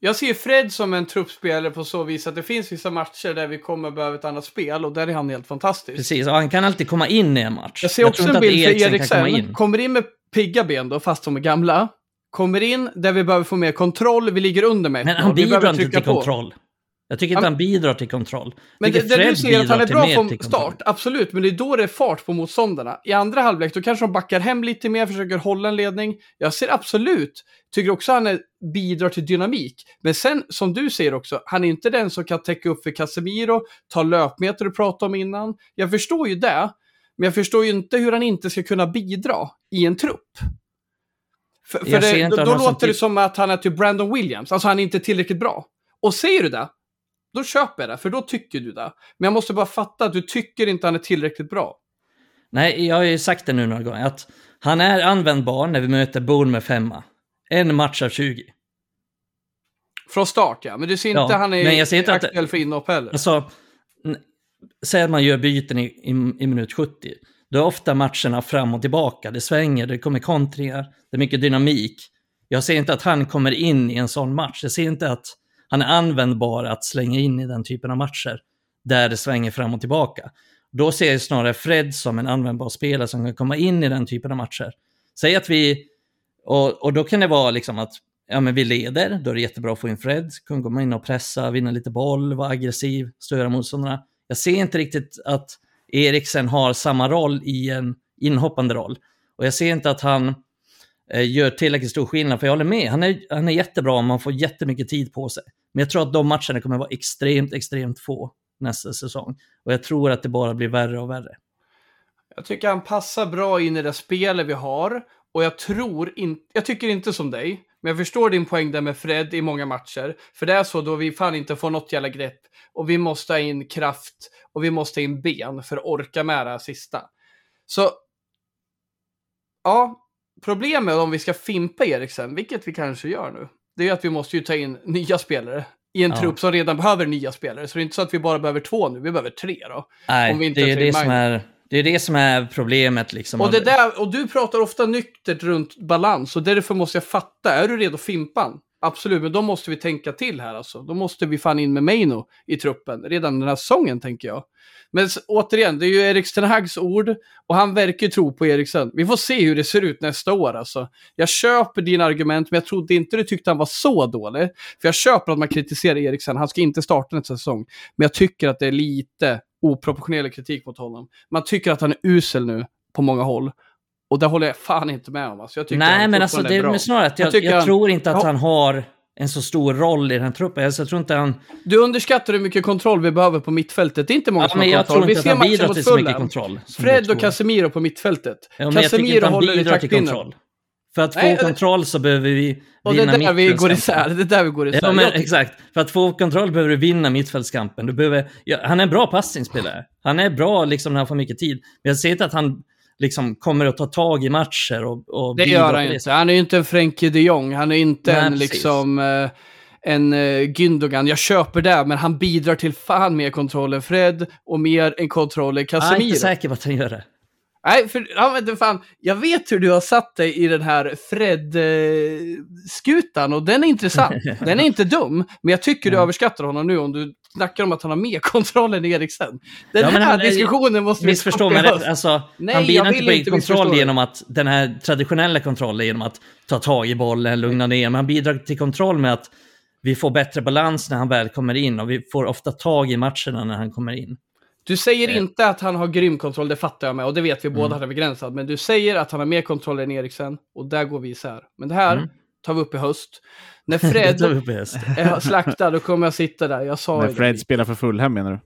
Jag ser Fred som en truppspelare på så vis att det finns vissa matcher där vi kommer behöva ett annat spel och där är han helt fantastisk. Precis, och han kan alltid komma in i en match. Jag ser också tror en bild för kan komma Eriksen. in. Kommer in med pigga ben då, fast de är gamla. Kommer in där vi behöver få mer kontroll, vi ligger under med Men han bidrar inte till på. kontroll. Jag tycker inte Han- han bidrar till kontroll. Men det, det du säger att han är bra från start, absolut, men det är då det är fart på motståndarna. I andra halvlek, då kanske de backar hem lite mer, försöker hålla en ledning. Jag ser absolut, tycker också han är, bidrar till dynamik. Men sen, som du säger också, han är inte den som kan täcka upp för Casemiro, ta löpmeter du pratade om innan. Jag förstår ju det, men jag förstår ju inte hur han inte ska kunna bidra i en trupp. För, för det, då, då låter det som att han är typ Brandon Williams, alltså han är inte tillräckligt bra. Och säger du det, då köper jag det, för då tycker du det. Men jag måste bara fatta att du tycker inte han är tillräckligt bra. Nej, jag har ju sagt det nu några gånger, att han är användbar när vi möter Bournemouth femma. En match av 20. Från start ja, men du ser inte Ja, han är men jag ser inte att- aktuell för inhopp heller. Alltså, säg att man gör byten i, i, i minut 70. Då är ofta matcherna fram och tillbaka. Det svänger, det kommer kontringar, det är mycket dynamik. Jag ser inte att han kommer in i en sån match. Jag ser inte att han är användbar att slänga in i den typen av matcher. Där det svänger fram och tillbaka. Då ser jag snarare Fred som en användbar spelare som kan komma in i den typen av matcher. Säg att vi, och, och då kan det vara liksom att ja, men vi leder, då är det jättebra att få in Fred, kunna komma in och pressa, vinna lite boll, vara aggressiv, störa motståndarna. Jag ser inte riktigt att Eriksen har samma roll i en inhoppande roll. Och jag ser inte att han eh, gör tillräckligt stor skillnad, för jag håller med, han är, han är jättebra om man får jättemycket tid på sig. Men jag tror att de matcherna kommer vara extremt, extremt få nästa säsong. Och jag tror att det bara blir värre och värre. Jag tycker han passar bra in i det spelet vi har. Och jag tror inte, jag tycker inte som dig, men jag förstår din poäng där med Fred i många matcher. För det är så då vi fan inte får något jävla grepp. Och vi måste ha in kraft och vi måste ha in ben för att orka med det här sista. Så, ja, problemet om vi ska fimpa Eriksen, vilket vi kanske gör nu, det är att vi måste ju ta in nya spelare i en Ja. trupp som redan behöver nya spelare. Så det är inte så att vi bara behöver två nu, vi behöver tre då. Nej, det är det som är, det är det som är problemet liksom. Och, det där, och du pratar ofta nyktert runt balans och därför måste jag fatta, är du redo Fimpan? Absolut, men då måste vi tänka till här alltså. Då måste vi fan in med Meino i truppen redan den här säsongen tänker jag. Men återigen, det är ju Erik Ten Hags ord och han verkar ju tro på Eriksen. Vi får se hur det ser ut nästa år alltså. Jag köper dina argument, men jag trodde inte du tyckte han var så dålig. För jag köper att man kritiserar Eriksen, han ska inte starta nästa säsong. Men jag tycker att det är lite oproportionerlig kritik mot honom. Man tycker att han är usel nu på många håll. Och det håller jag fan inte med om. Alltså, jag tycker Nej, men alltså det är bra. snarare att jag, Jag jag han- tror inte att Ja. han har en så stor roll i den här truppen. Alltså, jag tror inte han... Du underskattar hur mycket kontroll vi behöver på mittfältet. Det är inte många Ja, som har jag kontroll. tror Vi inte att ser matchen mot Fulham. kontroll. Fred och Casemiro på mittfältet. Ja, men jag tycker inte Casemiro han håller i till taktpinnen. kontroll. För att få Nej, kontroll så behöver vi Och det är vinna där vi går mittfältskampen. isär. Det är där vi går isär. Ja, men Jag exakt. För att få kontroll behöver du vinna mittfältskampen. Du behöver, ja, han är en bra passningsspelare. Han är bra liksom när han får mycket tid. Men jag ser inte att han liksom kommer att ta tag i matcher och, och Det gör han det inte. Han är ju inte en Frenkie de Jong. Han är inte Nej, en precis. liksom... eh, en uh, Gündogan. Jag köper det, men han bidrar till fan mer kontroll än Fred och mer än kontroll än Jag är Casemiro. inte säker på att han gör det. Nej, för ja, men fan, jag vet hur du har satt dig i den här Fred-skutan och den är intressant. den är inte dum, men jag tycker du överskattar honom nu om du snackar om att han har mer kontroll än Eriksen. Den Ja, här han diskussionen måste vi Missförstå mig rätt. Alltså, Nej, han vill inte på inte kontroll genom att den här traditionella kontrollen genom att ta tag i bollen, lugna ner. Men han bidrar till kontroll med att vi får bättre balans när han väl kommer in och vi får ofta tag i matcherna när han kommer in. Du säger Eh. inte att han har grym kontroll, det fattar jag med, och det vet vi båda, Mm. han är begränsad. Men du säger att han har mer kontroll än Eriksen, och där går vi isär. Men det här Mm. tar vi upp i höst. När Fred vi upp i höst. är slaktad, då kommer jag sitta där. Jag sa När Fred det. spelar för Fulham menar du?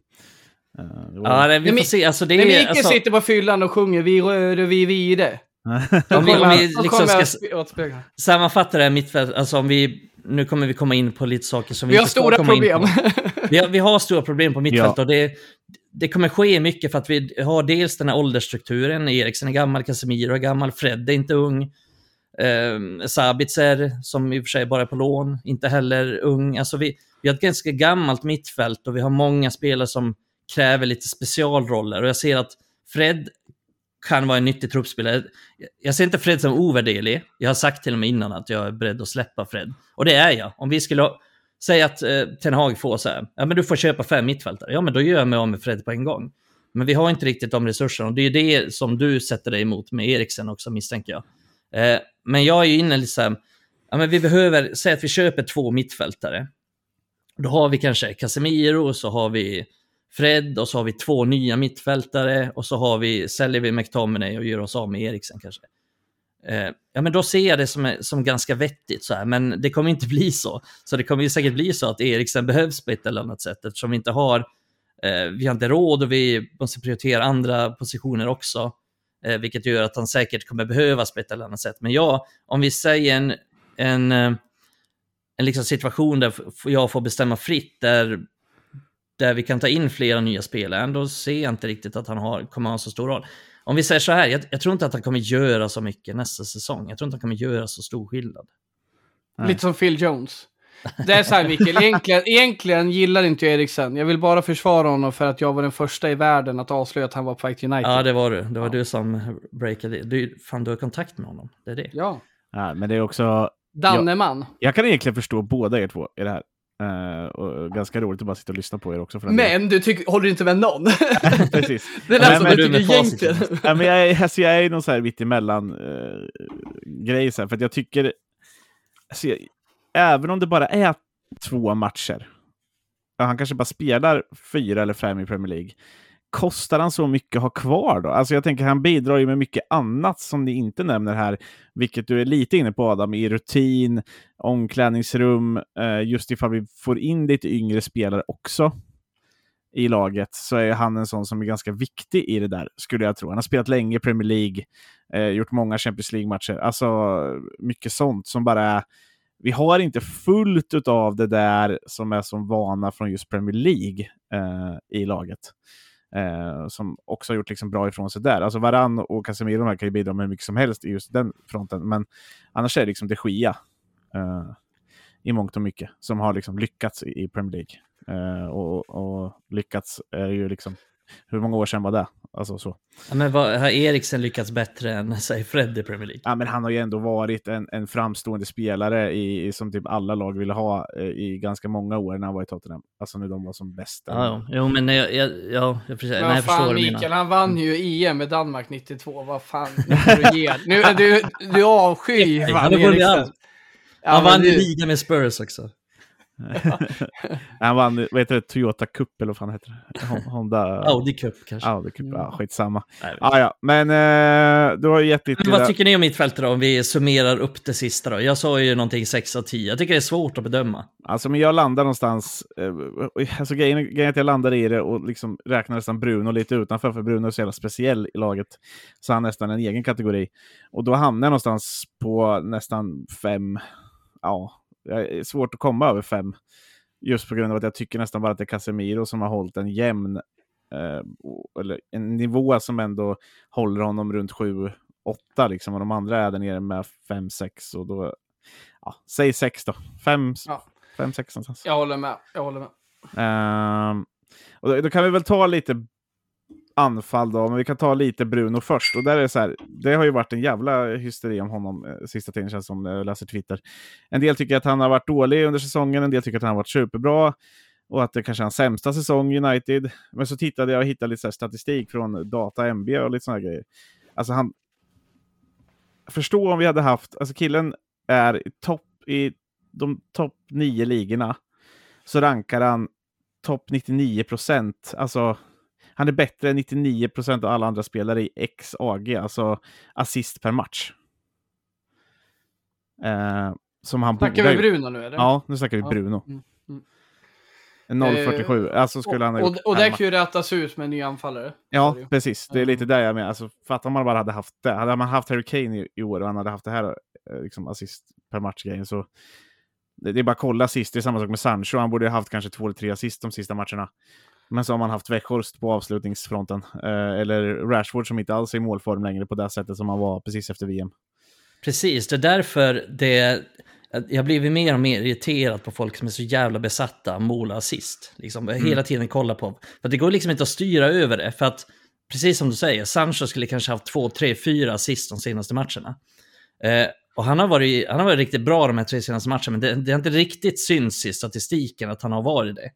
Var- Ja, det, vi Nej, får men- se. Alltså, det När är, Mikael alltså, sitter på fyllan och sjunger Vi rör och vi vidare. om vi, om vi liksom ska sammanfatta det här mittfält, alltså om vi, nu kommer vi komma in på lite saker som vi, Vi har inte ska stora problem. Vi har, vi har stora problem på mittfältet Ja. och det, det kommer ske mycket för att vi har dels den här åldersstrukturen. Eriksen är gammal, Casemiro är gammal, Fred är inte ung. Eh, Sabitzer, som i och för sig bara är på lån, inte heller ung. Alltså vi, vi har ett ganska gammalt mittfält och vi har många spelare som kräver lite specialroller. Och jag ser att Fred kan vara en nyttig truppspelare. Jag ser inte Fred som ovärderlig. Jag har sagt till och med innan att jag är beredd att släppa Fred. Och det är jag. Om vi skulle ha- Säg att eh, Ten Hag får så här, ja men du får köpa fem mittfältare. Ja men då gör jag mig av med Fred på en gång. Men vi har inte riktigt de resurserna och det är det som du sätter dig emot med Eriksen också misstänker jag. Eh, men jag är ju inne lite så här, ja men vi behöver, säg att vi köper två mittfältare. Då har vi kanske Casemiro och så har vi Fred och så har vi två nya mittfältare och så har vi, säljer vi McTominay och gör oss av med Eriksen kanske. Eh, ja, men då ser jag det som, som ganska vettigt så här, men det kommer inte bli så. Så det kommer ju säkert bli så att Eriksen behövs på ett eller annat sätt eftersom vi inte har, eh, vi har inte råd och vi måste prioritera andra positioner också. Eh, vilket gör att han säkert kommer behövas på ett eller annat sätt. Men ja, om vi säger en, en, eh, en liksom situation där jag får bestämma fritt, där där vi kan ta in flera nya spelare, då ser jag inte riktigt att han har, kommer ha så stor roll. Om vi säger så här, jag, jag tror inte att han kommer göra så mycket nästa säsong. Jag tror inte han kommer göra så stor skillnad. Nej. Lite som Phil Jones. Det är så här Mikael, egentligen, egentligen gillar inte jag Eriksen. Jag vill bara försvara honom för att jag var den första i världen att avslöja att han var på väg till United. Ja, det var du. Det var Ja. du som breakade det. Du, fan, du har kontakt med honom. Det är det. Ja. Ja, men det är också... Danneman. Jag kan egentligen förstå båda er två i det här. Eh, och ganska roligt att bara sitta och lyssna på er också. Delen. Men du tycker, håller inte med någon? Precis. det är det som men du tycker egentligen. ja, men jag, alltså, jag är någon så här mitt emellan uh, grej så här, för jag tycker... Alltså, jag, även om det bara är två matcher, han kanske bara spelar fyra eller fem i Premier League, kostar han så mycket att ha kvar då? Alltså jag tänker han bidrar ju med mycket annat som ni inte nämner här, vilket du är lite inne på Adam, i rutin, omklädningsrum, eh, just ifall vi får in lite yngre spelare också i laget så är han en sån som är ganska viktig i det där, skulle jag tro. Han har spelat länge i Premier League, eh, gjort många Champions League-matcher, alltså mycket sånt som bara är vi har inte fullt av det där som är som vana från just Premier League eh, i laget. Eh, som också har gjort liksom bra ifrån sig där. Alltså Varann och Casemiro kan ju bidra med hur mycket som helst i just den fronten, men annars är det liksom de Gia eh, i mångt och mycket som har liksom lyckats i, i Premier League. Eh, och, och, lyckats är ju liksom, hur många år sedan var det? Alltså så. Ja, men vad, har Eriksen lyckats bättre än säg Fred i Premier League? Ja, men han har ju ändå varit en, en framstående spelare i, som typ alla lag ville ha eh, i ganska många år när han var i Tottenham. Alltså när de var som bäst. Ja, ja. Jo, men jag, jag, ja, jag, men nej, jag fan, Mikael, han vann ju EM med Danmark 92. Vad fan, nu du ge. Nu, du, du avskyr fan Eriksen. Han vann ju liga med Spurs också. han vann vad heter det, Toyota Cup eller vad fan heter det? Honda... Audi Cup kanske. Audi Cup, ja skitsamma. ah, ja. Men eh, du har gett lite... Men vad tycker ni om mittfältet då, om vi summerar upp det sista då? Jag sa ju någonting 6 av 10. Jag tycker det är svårt att bedöma. Alltså, men jag landar någonstans... Eh, alltså, grejen, grejen är att jag landar i det och liksom räknar nästan Bruno lite utanför, för Bruno är så jävla speciell i laget. Så han är nästan en egen kategori. Och då hamnar jag någonstans på nästan fem... Ja, det är svårt att komma över fem. Just på grund av att jag tycker nästan bara att det är Casemiro som har hållit en jämn, eh, eller en nivå som ändå håller honom runt 7-8 liksom. Och de andra är där nere med 5-6 och då, ja, säg 6 då. 5-6 ja. någonstans. Jag håller med, jag håller med. Uh, och då, då, kan vi väl ta lite anfall då, men vi kan ta lite Bruno först. Och där är det så här, det har ju varit en jävla hysteri om honom eh, sista tiden känns som när jag läser Twitter. En del tycker att han har varit dålig under säsongen, en del tycker att han har varit superbra och att det kanske är hans sämsta säsong i United. Men så tittade jag och hittade lite så statistik från Data MB och lite sådana grejer. Alltså han... Förstå om vi hade haft, alltså killen är i topp i de topp nio ligorna så rankar han topp 99 procent, alltså han är bättre än 99 procent av alla andra spelare i XAG, alltså assist per match. Eh, som han snackar vi Bruno nu eller? Ja, nu snackar vi Bruno. Mm. Mm. 0,47. Eh, alltså skulle han ha och, och, och det kan ju rättas ut med en ny anfallare. Ja, precis. Det är lite där jag menar. Alltså, om man bara hade haft det. Hade man haft Harry Kane i, i år och han hade haft det här eh, liksom, assist per match-grejen så det, är bara att kolla sist. Det är samma sak med Sancho. Han borde ha haft kanske två eller tre assist de sista matcherna. Men så har man haft Weghorst på avslutningsfronten. Eh, eller Rashford som inte alls är i målform längre på det sättet som han var precis efter VM. Precis, det är därför det... Jag blivit mer och mer irriterad på folk som är så jävla besatta av mål och assist. Liksom, mm. Hela tiden kolla på. För det går liksom inte att styra över det. För att, precis som du säger, Sancho skulle kanske haft två, tre, fyra assist de senaste matcherna. Eh, och han har, varit, han har varit riktigt bra de här tre senaste matcherna, men det, det har inte riktigt synts i statistiken att han har varit det.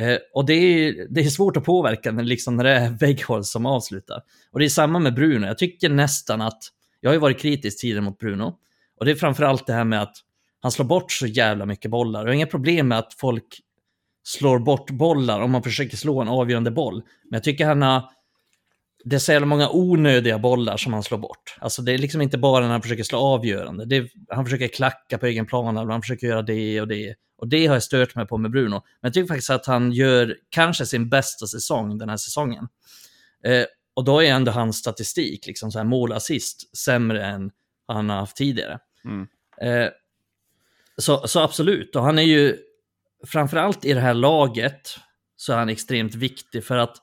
Eh, och det är, det är svårt att påverka när, liksom, när det är Weghorst som avslutar. Och det är samma med Bruno. Jag tycker nästan att, jag har ju varit kritisk tidigare mot Bruno, och det är framförallt det här med att han slår bort så jävla mycket bollar. Jag har inga problem med att folk slår bort bollar om man försöker slå en avgörande boll. Men jag tycker han har, det är så jävla många onödiga bollar som han slår bort. Alltså det är liksom inte bara när han försöker slå avgörande. Är, han försöker klacka på egen plan, han försöker göra det och det. Och det har jag stört mig på med Bruno. Men jag tycker faktiskt att han gör kanske sin bästa säsong den här säsongen. Eh, och då är ändå hans statistik, liksom så här mål assist, sämre än han har haft tidigare. Mm. Eh, så, så absolut, och han är ju framförallt i det här laget så är han extremt viktig för att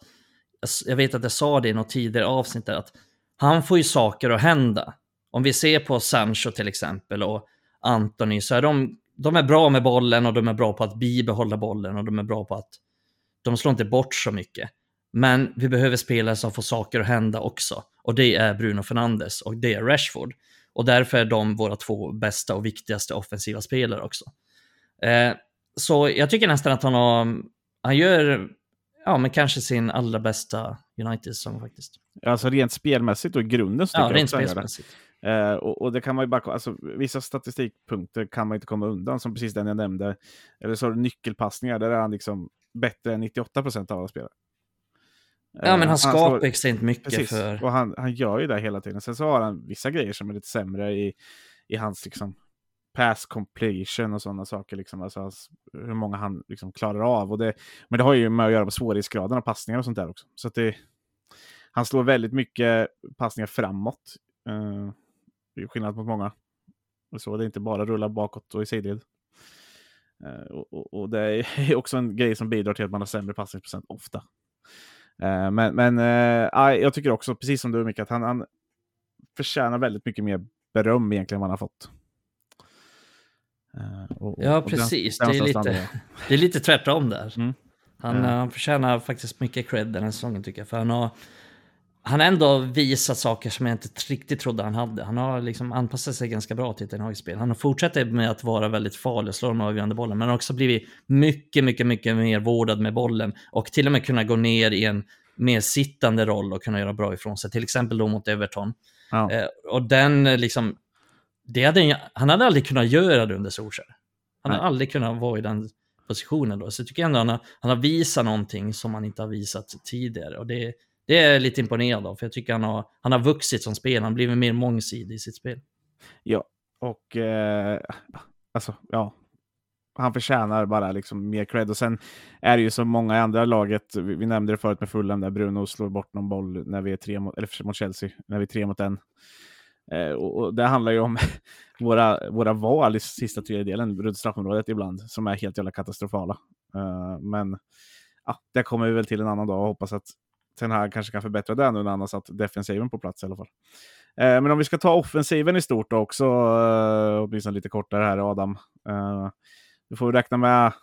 jag vet att jag sa det i något tidigare avsnitt där, att han får ju saker att hända. Om vi ser på Sancho till exempel och Anthony så är de de är bra med bollen och de är bra på att bibehålla bollen och de är bra på att de slår inte bort så mycket. Men vi behöver spelare som får saker att hända också. Och det är Bruno Fernandes och det är Rashford. Och därför är de våra två bästa och viktigaste offensiva spelare också. Eh, så jag tycker nästan att han har, han gör, ja men kanske sin allra bästa United-säsong faktiskt. Alltså rent spelmässigt och i grunden så Ja, rent spelmässigt. Eh, och, och det kan man ju bara, alltså, vissa statistikpunkter kan man inte komma undan, som precis den jag nämnde. Eller så har du nyckelpassningar, där är han liksom bättre än 98 procent av alla spelare. Ja, men Eh, han skapar slår- extremt mycket Precis, för... och han, han gör ju det hela tiden. Sen så har han vissa grejer som är lite sämre i, i hans liksom pass completion och sådana saker. Liksom. Alltså hans, hur många han liksom klarar av. Och det, men det har ju med att göra med svårighetsgraden av passningar och sånt där också. Så att det, han slår väldigt mycket passningar framåt. Uh, det är skillnad mot många. Och så, det är inte bara rulla bakåt och i sidled. Eh, och, och, och det är också en grej som bidrar till att man har sämre passningsprocent ofta. Eh, men men eh, jag tycker också, precis som du Micke, att han, han förtjänar väldigt mycket mer beröm egentligen än vad han har fått. Och- Ja, och den- precis. den Det är, lite, det är lite tvärtom där. Mm. Han, eh, han förtjänar faktiskt mycket cred den här säsongen tycker jag. För han har, han har ändå visat saker som jag inte riktigt trodde han hade. Han har liksom anpassat sig ganska bra till ett spel. Han har fortsatt med att vara väldigt farlig och slå de avgörande bollen. Men har också blivit mycket, mycket, mycket mer vårdad med bollen. Och till och med kunna gå ner i en mer sittande roll och kunna göra bra ifrån sig. Till exempel då mot Everton. Ja. Eh, och den eh, liksom, det hade, han hade aldrig kunnat göra det under Solskjaer. Han hade Nej. aldrig kunnat vara i den positionen då. Så jag tycker ändå han har, han har visat någonting som han inte har visat tidigare. Och det, det är jag lite imponerad av, för jag tycker han har, han har vuxit som spelare, han har blivit mer mångsidig i sitt spel. Ja, och eh, alltså, ja. Han förtjänar bara liksom mer cred. Och sen är det ju som många i andra laget, vi, vi nämnde det förut med Fulham där Bruno slår bort någon boll när vi är tre mot, eller mot Chelsea, när vi är tre mot en. Eh, och, och det handlar ju om våra, våra val i sista tredjedelen runt straffområdet ibland, som är helt jävla katastrofala. Eh, men ja, det kommer vi väl till en annan dag och hoppas att Ten Hag kanske kan förbättra det nu när han har satt defensiven på plats i alla fall. Eh, men om vi ska ta offensiven i stort också, eh, åtminstone lite kortare här Adam. Eh, du får räkna med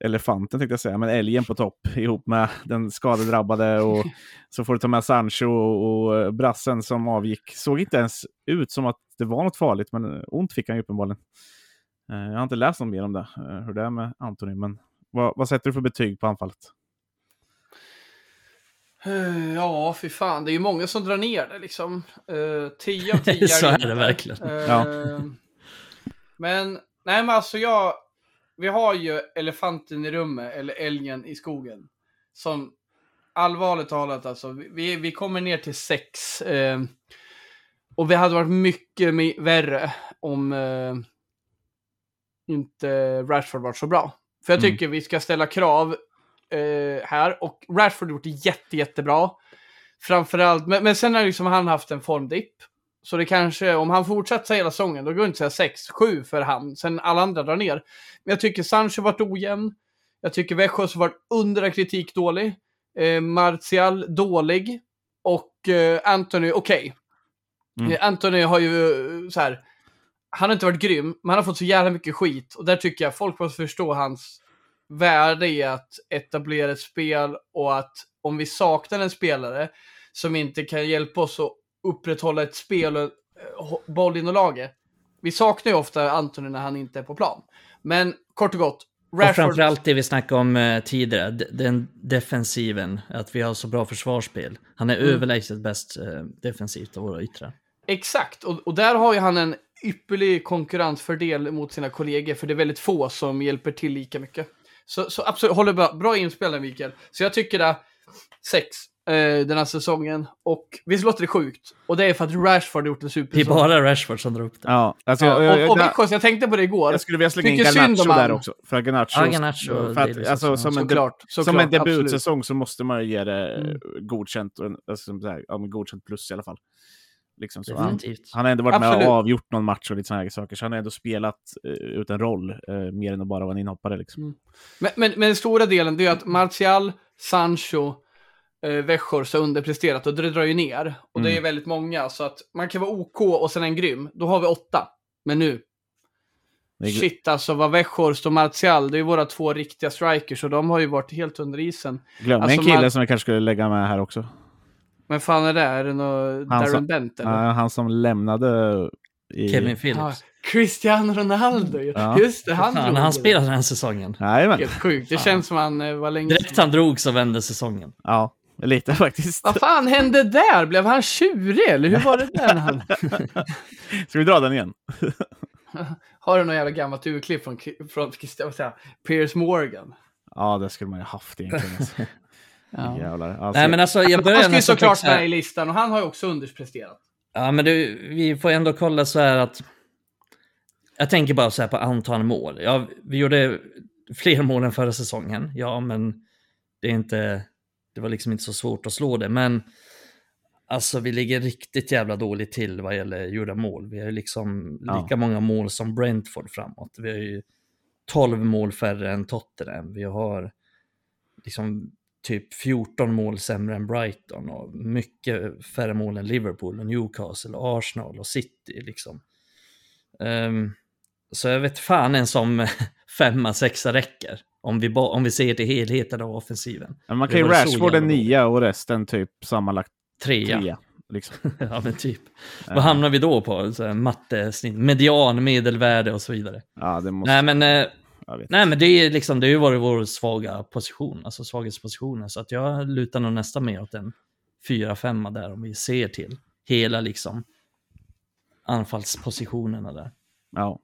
elefanten tänkte jag säga, men älgen på topp ihop med den skadedrabbade och så får du ta med Sancho och, och eh, brassen som avgick. Såg inte ens ut som att det var något farligt, men ont fick han ju uppenbarligen. Eh, jag har inte läst något mer om det, eh, hur det är med Antoni, men vad, vad sätter du för betyg på anfallet? Eh, Ja, fy fan. Det är ju många som drar ner det liksom. Uh, 10 av 10 Så är det verkligen. Eh, Ja. Men, nej men alltså jag... Vi har ju elefanten i rummet, eller älgen i skogen. Som allvarligt talat alltså, vi, vi kommer ner till sex. eh, och vi hade varit mycket värre om eh, inte Rashford var så bra. För jag Mm. tycker vi ska ställa krav eh, här. Och Rashford har gjort det jätte, jättebra. Framförallt, men, men sen har liksom han haft en formdipp. Så det kanske, om han fortsätter hela säsongen, då går det inte att säga 6, 7 för han. Sen alla andra drar ner. Men jag tycker Sancho varit ojämn. Jag tycker Växjös varit under kritik dålig. Eh, Martial dålig. Och eh, Anthony okej. Mm. Eh, Anthony har ju eh, så här. Han har inte varit grym, men han har fått så jävla mycket skit. Och där tycker jag folk måste förstå hans värde i att etablera ett spel och att om vi saknar en spelare som inte kan hjälpa oss att upprätthålla ett spel och eh, boll inom laget. Vi saknar ju ofta Anthony när han inte är på plan. Men kort och gott, Och Rashford... framförallt det vi snackade om eh, tidigare, den defensiven, att vi har så bra försvarsspel. Han är Mm. överlägset bäst eh, defensivt av våra yttrar. Exakt, och, och där har ju han en ypperlig konkurrensfördel mot sina kollegor, för det är väldigt få som hjälper till lika mycket. Så, så absolut, håller bra, bra inspel Mikael. Så jag tycker det sex eh, den här säsongen. Och visst låter det sjukt? Och det är för att Rashford har gjort en Det är bara Rashford som drar upp det. Ja, alltså, Ja, jag, jag, och, och jag, tänkte på det igår. jag skulle vilja slänga in Garnacho där också. För Garnacho, Ja, Garnacho, för att, alltså, som, en, Såklart, som såklart, en debutsäsong så måste man ju ge det Mm. godkänt, och alltså, som så här, ja, godkänt plus i alla fall. Liksom så. Han, han har ändå varit med Absolut. och avgjort någon match och lite sådana här saker, så han har ändå spelat eh, ut en roll eh, mer än att bara vara en inhoppare. Liksom. Men, men, men den stora delen det är att Martial, Sancho, eh, Weghorst har underpresterat och det drar ju ner. Och det Mm. är väldigt många, så att man kan vara OK och sen en grym. Då har vi åtta. Men nu, Det shit alltså vad Weghorst och Martial, det är våra två riktiga strikers och de har ju varit helt under isen. Glöm Alltså, en kille man- som jag kanske skulle lägga med här också. Men fan är det? Är det någon Han Darren som- Bent eller? Ja, han som lämnade i... Kevin Phillips. Cristiano Ronaldo. Ja. Just det, han Han, drog han spelade den här säsäsongen. Jajamän. Helt sjukt. Det Fan. känns som han eh, var länge Direkt han drog så vände säsongen. Ja, lite faktiskt. Vad fan hände där? Blev han tjurig eller hur var det där? Han... Ska vi dra den igen? Har du någon jävla gammalt urklipp från, från Piers Morgan? Ja, det skulle man ju haft egentligen. Alltså. Ja. Jävlar. Alltså, Nej men alltså jag börjar Han ska ju såklart med i listan och han har ju också underpresterat. Ja, men du, vi får ändå kolla så här att... Jag tänker bara så här på antal mål. Ja, vi gjorde fler mål än förra säsongen. Ja, men det är inte... Det var liksom inte så svårt att slå det, men... Alltså, vi ligger riktigt jävla dåligt till vad gäller gjorda mål. Vi har ju liksom Ja. lika många mål som Brentford framåt. Vi har ju 12 mål färre än Tottenham. Vi har liksom typ 14 mål sämre än Brighton och mycket färre mål än Liverpool och Newcastle och Arsenal och City liksom. Ehm, så jag vet fan en som femma, sexa räcker. Om vi, ba- om vi ser till helheten av offensiven. men man kan ju Rashford en nia och resten typ sammanlagt Trea. trea. Liksom. ja men typ. Vad hamnar vi då på? Så här, mattesnitt, median, medelvärde och så vidare. Ja, det måste... Nej men, eh. Nej, men det är liksom, det har ju varit vår svaga position, alltså svaghetspositionen. Så att jag lutar nog nästan mer åt en 4-5 där om vi ser till hela liksom anfallspositionerna där. Ja.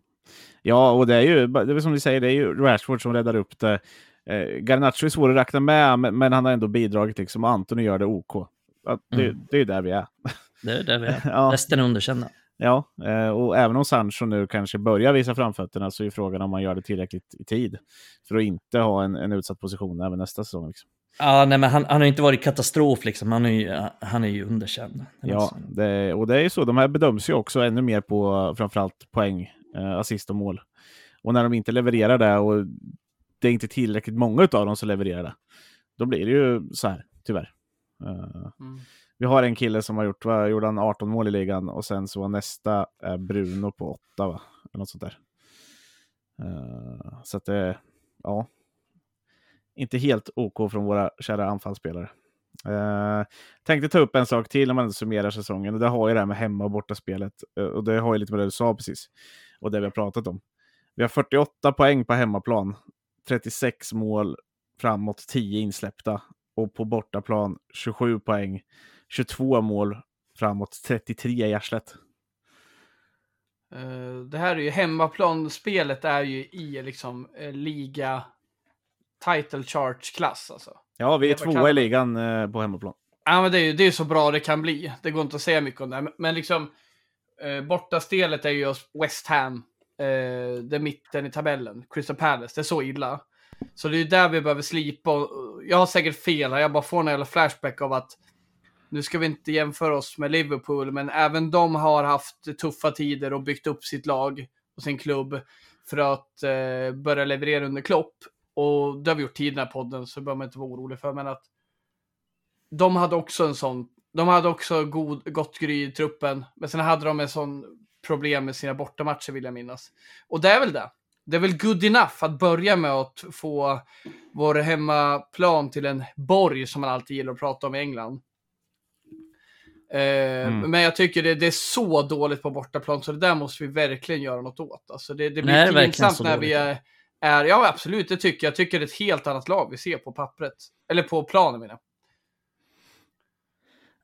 ja, och det är ju det är som du säger, det är ju Rashford som räddar upp det. Eh, Garnacho är svår att räkna med, men, men han har ändå bidragit liksom. Och Antoni gör det OK. Det, Mm. det är ju där vi är. Det är där vi är. Ja. Resten är underkända. Ja, eh, och även om Sancho nu kanske börjar visa framfötterna så är frågan om man gör det tillräckligt i tid för att inte ha en, en utsatt position även nästa säsong. Liksom. Ja, nej, men han, han har inte varit katastrof liksom. Han är ju, han är ju underkänd. Ja, det, och det är ju så. De här bedöms ju också ännu mer på framförallt poäng, eh, assist och mål. Och när de inte levererar det och det är inte tillräckligt många av dem som levererar det, då blir det ju så här, tyvärr. Eh, Mm vi har en kille som har gjort, vad gjorde han 18 mål i ligan och sen så var nästa eh, Bruno på 8 va? Eller något sånt där. Uh, så att det, ja. Inte helt OK från våra kära anfallsspelare. Uh, tänkte ta upp en sak till när man summerar säsongen och det har ju det här med hemma och bortaspelet. Uh, och det har ju lite med det du sa precis. Och det vi har pratat om. Vi har 48 poäng på hemmaplan. 36 mål framåt, 10 insläppta. Och på bortaplan 27 poäng. 22 mål framåt, 33 i arslet. Eh, det här är ju hemmaplan-spelet är ju i liksom eh, liga title charge-klass alltså. Ja, vi är tvåa i ligan uh, på hemmaplan. Ja, men det är ju det är så bra det kan bli. Det går inte att säga mycket om det. Men, men liksom, eh, bortastelet är ju West Ham. Eh, det är mitten i tabellen. Crystal Palace. Det är så illa. Så det är ju där vi behöver slipa. Jag har säkert fel här. Jag bara får en jävla flashback av att nu ska vi inte jämföra oss med Liverpool, men även de har haft tuffa tider och byggt upp sitt lag och sin klubb för att eh, börja leverera under Klopp. Och det har vi gjort tidigare i den här podden, så det behöver man inte vara orolig för. Men att de hade också en sån, de hade också god, gott gry i truppen, men sen hade de en sån problem med sina bortamatcher vill jag minnas. Och det är väl det. Det är väl good enough att börja med att få vår hemmaplan till en borg som man alltid gillar att prata om i England. Eh, Mm. Men jag tycker det, det är så dåligt på bortaplan så det där måste vi verkligen göra något åt. Alltså det, det blir verkligen pinsamt så när vi är, är... Ja, absolut, det tycker jag. Jag tycker det är ett helt annat lag vi ser på pappret. Eller på planen menar jag.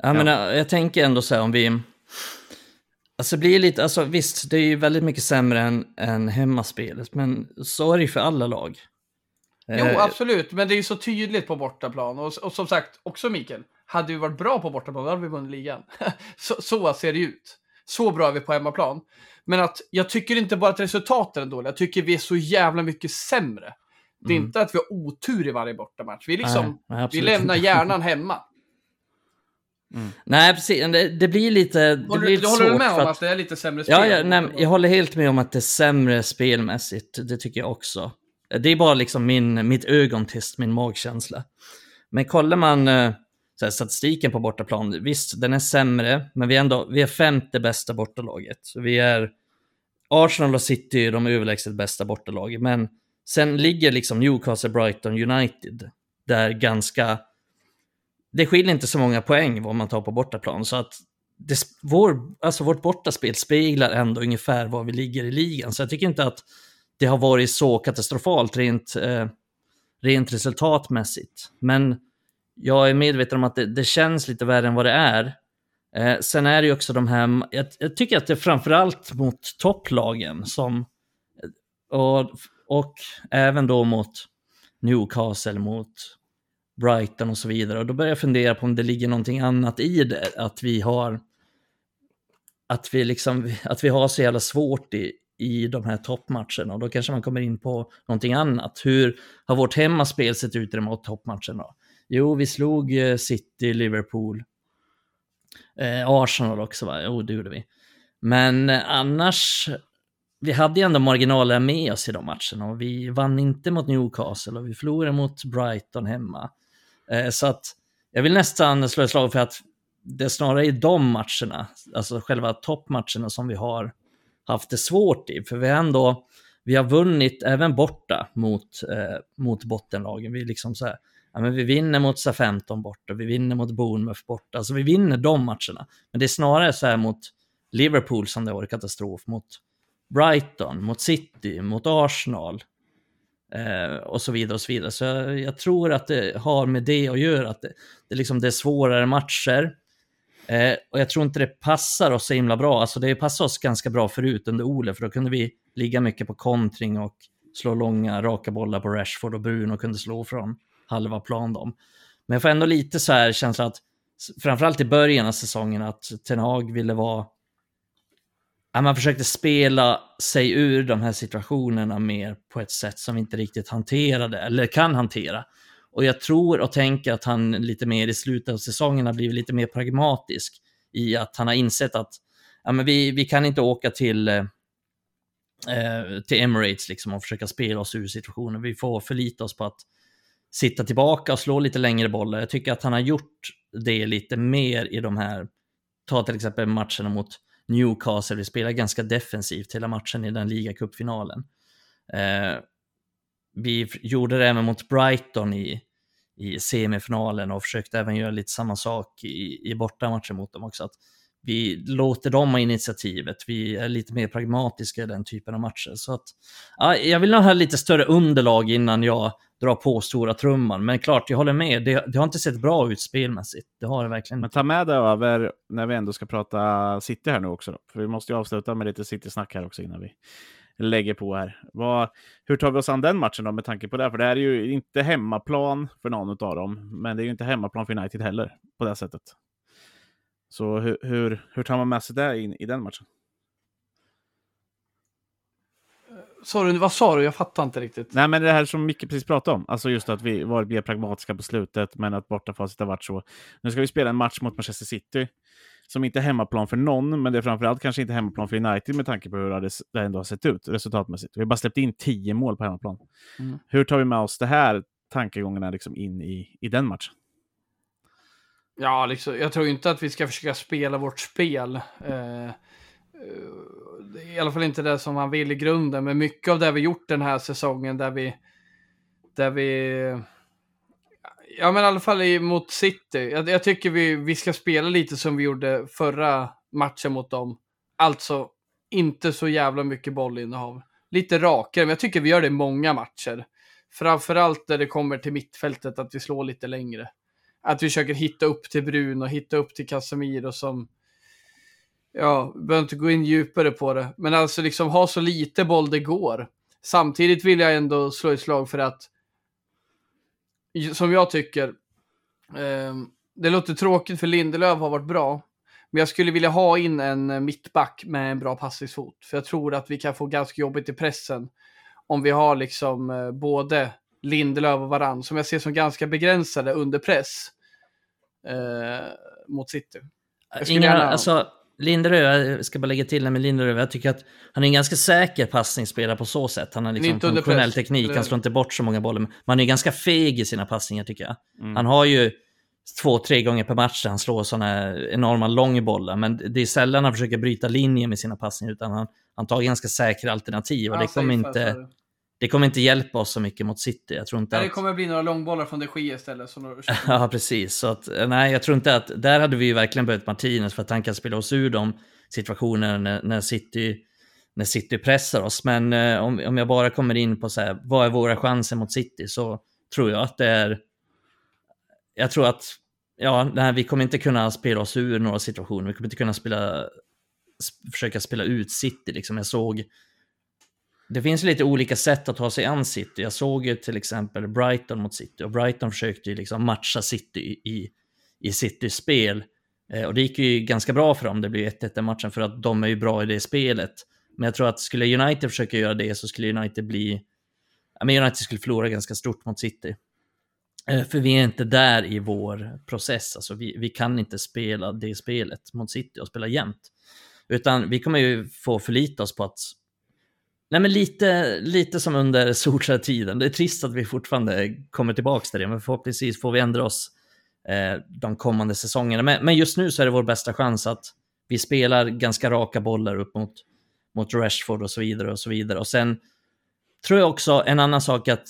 Ja, men jag, jag tänker ändå så här om vi... Alltså det blir lite, alltså visst, det är ju väldigt mycket sämre än, än hemmaspelet, men så är det ju för alla lag. Jo, Eh, absolut, men det är ju så tydligt på bortaplan. Och, och som sagt, också Mikael, hade vi varit bra på bortaplan, då hade vi vunnit ligan. så, så ser det ut. Så bra är vi på hemmaplan. Men att jag tycker inte bara att resultaten är dåliga, jag tycker vi är så jävla mycket sämre. Det är Mm. inte att vi har otur i varje bortamatch. Vi, liksom, nej, vi lämnar hjärnan hemma. Nej, precis. Det, det blir lite, det Håller, blir du lite håller du med om att- att det är lite sämre spel? Ja, ja nej, jag håller helt med om att det är sämre spelmässigt. Det tycker jag också. Det är bara liksom min, mitt ögontest, min magkänsla. Men kollar man eh, så här, statistiken på bortaplan, visst, den är sämre, men vi är ändå vi är femte bästa bortalaget. Vi är Arsenal och City är de överlägset bästa bortalaget, men sen ligger liksom Newcastle, Brighton, United där ganska... Det skiljer inte så många poäng vad man tar på bortaplan, så att det, vår, alltså vårt bortaspel speglar ändå ungefär var vi ligger i ligan. Så jag tycker inte att det har varit så katastrofalt rent, eh, rent resultatmässigt. Men jag är medveten om att det, det känns lite värre än vad det är. Eh, sen är det ju också de här, jag, jag tycker att det är framförallt mot topplagen som, eh, och, och även då mot Newcastle, mot Brighton och så vidare. Och då börjar jag fundera på om det ligger någonting annat i det, att vi har att vi, liksom, att vi har så jävla svårt i, i de här toppmatcherna. Och då kanske man kommer in på någonting annat. Hur har vårt hemmaspel sett ut i de här toppmatcherna? Jo, vi slog eh, City, Liverpool, eh, Arsenal också, va? Jo, det gjorde vi. Men eh, annars, vi hade ju ändå marginaler med oss i de matcherna och vi vann inte mot Newcastle och vi förlorade mot Brighton hemma. Eh, så att jag vill nästan slå ett slag för att det är snarare i de matcherna, alltså själva toppmatcherna som vi har haft det svårt i. För vi har ändå, vi har vunnit även borta mot, eh, mot bottenlagen. Vi liksom så här, ja, men vi vinner mot SA-15 borta, vi vinner mot Bournemouth borta, alltså vi vinner de matcherna. Men det är snarare så här mot Liverpool som det har varit katastrof, mot Brighton, mot City, mot Arsenal eh, och så vidare och så vidare. Så jag, jag, tror att det har med det att göra, att det, det, liksom, det är svårare matcher. Eh, och jag tror inte det passar oss så himla bra. Alltså det passade oss ganska bra förut under Ole, för då kunde vi ligga mycket på kontring och slå långa, raka bollar på Rashford och Bruno kunde slå från halva plan dem. Men jag får ändå lite så här känsla att, framförallt i början av säsongen, att Ten Hag ville vara... Att man försökte spela sig ur de här situationerna mer på ett sätt som vi inte riktigt hanterade, eller kan hantera. Och jag tror och tänker att han lite mer i slutet av säsongen har blivit lite mer pragmatisk i att han har insett att ja, men vi, vi kan inte åka till, eh, eh till Emirates liksom och försöka spela oss ur situationen. Vi får förlita oss på att sitta tillbaka och slå lite längre bollar. Jag tycker att han har gjort det lite mer i de här, ta till exempel matcherna mot Newcastle, vi spelar ganska defensivt hela matchen i den ligacupfinalen. Eh, vi gjorde det även mot Brighton i, i semifinalen och försökte även göra lite samma sak i, i bortamatchen mot dem också. Att vi låter dem ha initiativet, vi är lite mer pragmatiska i den typen av matcher. Så att, ja, jag vill nog ha lite större underlag innan jag drar på stora trumman. Men klart, jag håller med, det, det har inte sett bra ut spelmässigt. Det har det verkligen Men ta med det över när vi ändå ska prata City här nu också. Då. För vi måste ju avsluta med lite City-snack här också innan vi lägger på här. Vad, hur tar vi oss an den matchen då med tanke på det? För det här är ju inte hemmaplan för någon av dem, men det är ju inte hemmaplan för United heller på det sättet. Så hur, hur, hur tar man med sig det in i den matchen? Sorry, vad sa du? Jag fattar inte riktigt. Nej, men det här som Micke precis pratade om, alltså just att vi var mer pragmatiska på slutet, men att bortafacit har varit så. Nu ska vi spela en match mot Manchester City som inte är hemmaplan för någon, men det är framförallt kanske inte hemmaplan för United med tanke på hur det ändå har sett ut resultatmässigt. Vi har bara släppt in tio mål på hemmaplan. Mm. Hur tar vi med oss det här tankegångarna liksom in i, i den matchen? Ja, liksom, jag tror inte att vi ska försöka spela vårt spel. Eh, Eh, I alla fall inte det som han vill i grunden, men mycket av det vi gjort den här säsongen där vi, där vi Ja, men i alla fall mot City. Jag, jag, tycker vi, vi ska spela lite som vi gjorde förra matchen mot dem. Alltså, inte så jävla mycket bollinnehav. Lite rakare, men jag tycker vi gör det i många matcher. Framförallt när det kommer till mittfältet, att vi slår lite längre. Att vi försöker hitta upp till Bruno, hitta upp till Casemiro som... Ja, behöver inte gå in djupare på det. Men alltså liksom ha så lite boll det går. Samtidigt vill jag ändå slå ett slag för att som jag tycker, eh, det låter tråkigt för Lindelöf har varit bra. Men jag skulle vilja ha in en eh, mittback med en bra passningsfot. För jag tror att vi kan få ganska jobbigt i pressen. Om vi har liksom eh, både Lindelöf och Varann som jag ser som ganska begränsade under press. Eh, mot City. Inga, alltså, Linderöd, jag ska bara lägga till det med Linderöd, jag tycker att han är en ganska säker passningsspelare på så sätt. Han har liksom funktionell teknik, han slår inte bort så många bollar. Man är ganska feg i sina passningar tycker jag. Mm. Han har ju två, tre gånger per match där han slår sådana enorma långbollar, men det är sällan han försöker bryta linjer med sina passningar, utan han, han tar ganska säkra alternativ och det kommer inte det kommer inte hjälpa oss så mycket mot City. Jag tror inte nej, att... Det kommer bli några långbollar från de Gia istället. Som ja, precis. Så att, nej, jag tror inte att... Där hade vi ju verkligen behövt Martinez för att han kan spela oss ur de situationerna när, när, City, när City pressar oss. Men eh, om, om jag bara kommer in på så här, vad är våra chanser mot City så tror jag att det är jag tror att ja, nej, vi kommer inte kunna spela oss ur några situationer. Vi kommer inte kunna spela, försöka spela ut City. Liksom. Jag såg, det finns lite olika sätt att ta sig an City. Jag såg ju till exempel Brighton mot City och Brighton försökte ju liksom matcha City i, i Citys spel. Eh, och det gick ju ganska bra för dem, det blev 1-1 i matchen för att de är ju bra i det spelet. Men jag tror att skulle United försöka göra det så skulle United bli... Ja, men United skulle förlora ganska stort mot City. Eh, för vi är inte där i vår process, alltså vi, vi kan inte spela det spelet mot City och spela jämnt. Utan vi kommer ju få förlita oss på att Nej, men lite, lite som under Solskjaer-tiden. Det är trist att vi fortfarande kommer tillbaka till det, men förhoppningsvis får vi ändra oss eh, de kommande säsongerna. Men, men, just nu så är det vår bästa chans att vi spelar ganska raka bollar upp mot, mot Rashford och så vidare och så vidare. Och sen tror jag också en annan sak att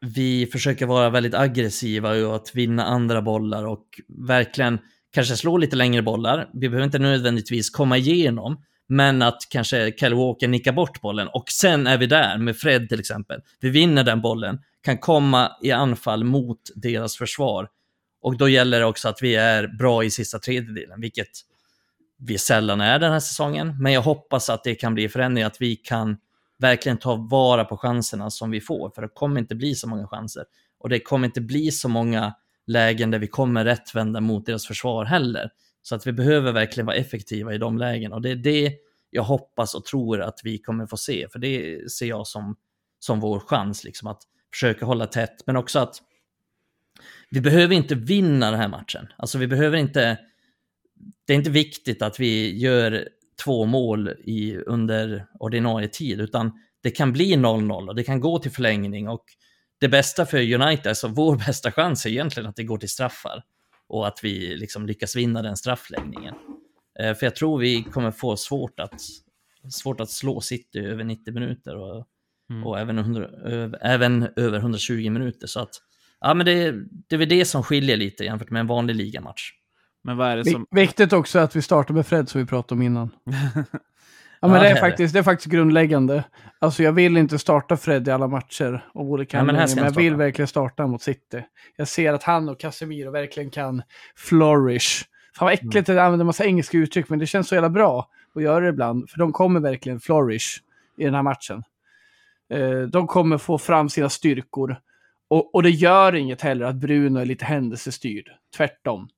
vi försöker vara väldigt aggressiva och att vinna andra bollar och verkligen kanske slå lite längre bollar. Vi behöver inte nödvändigtvis komma igenom, men att kanske Kyle Walker nickar bort bollen och sen är vi där med Fred till exempel. Vi vinner den bollen, kan komma i anfall mot deras försvar. Och då gäller det också att vi är bra i sista tredjedelen, vilket vi sällan är den här säsongen. Men jag hoppas att det kan bli förändring, att vi kan verkligen ta vara på chanserna som vi får, för det kommer inte bli så många chanser. Och det kommer inte bli så många lägen där vi kommer rättvända mot deras försvar heller. Så att vi behöver verkligen vara effektiva i de lägen och det är det jag hoppas och tror att vi kommer få se, för det ser jag som, som vår chans, liksom att försöka hålla tätt, men också att vi behöver inte vinna den här matchen. Alltså vi behöver inte, det är inte viktigt att vi gör två mål i, under ordinarie tid, utan det kan bli 0-0 och det kan gå till förlängning. Och det bästa för United, alltså vår bästa chans är egentligen att det går till straffar och att vi liksom lyckas vinna den straffläggningen. Eh, för jag tror vi kommer få svårt att, svårt att slå City över 90 minuter och, mm. och även, 100, över, även över 120 minuter. Så att, ja, men det, det är väl det som skiljer lite jämfört med en vanlig ligamatch. Men vad är det som... Viktigt också att vi startar med Fred som vi pratade om innan. Ja, men ja, det, är faktiskt, det är faktiskt grundläggande. Alltså jag vill inte starta Fred i alla matcher av olika ja, men, men jag vill verkligen starta mot City. Jag ser att han och Casemiro verkligen kan flourish. Fan vad äckligt mm. att använda massa engelska uttryck, men det känns så jävla bra att göra det ibland. För de kommer verkligen flourish i den här matchen. Eh, de kommer få fram sina styrkor. Och, och det gör inget heller att Bruno är lite händelsestyrd. Tvärtom.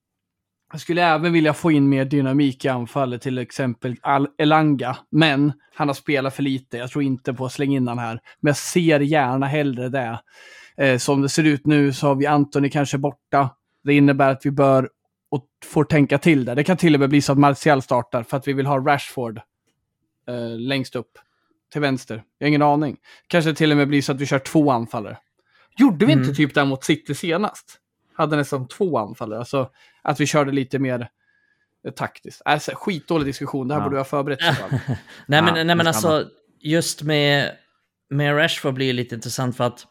Jag skulle även vilja få in mer dynamik i anfallet, till exempel Al Elanga. Men han har spelat för lite. Jag tror inte på att slänga in han här. Men jag ser gärna hellre det. Eh, som det ser ut nu så har vi Antoni kanske borta. Det innebär att vi bör och får tänka till det. Det kan till och med bli så att Martial startar för att vi vill ha Rashford eh, längst upp till vänster. Jag har ingen aning. Kanske till och med blir så att vi kör två anfallare. Gjorde vi mm. inte typ det mot City senast? Hade nästan två anfallare. Alltså att vi körde lite mer eh, taktiskt. Alltså, skitdålig diskussion, det här ja. borde vi ha förberett nej, men, nej men alltså, just med, med Rashford blir lite intressant för att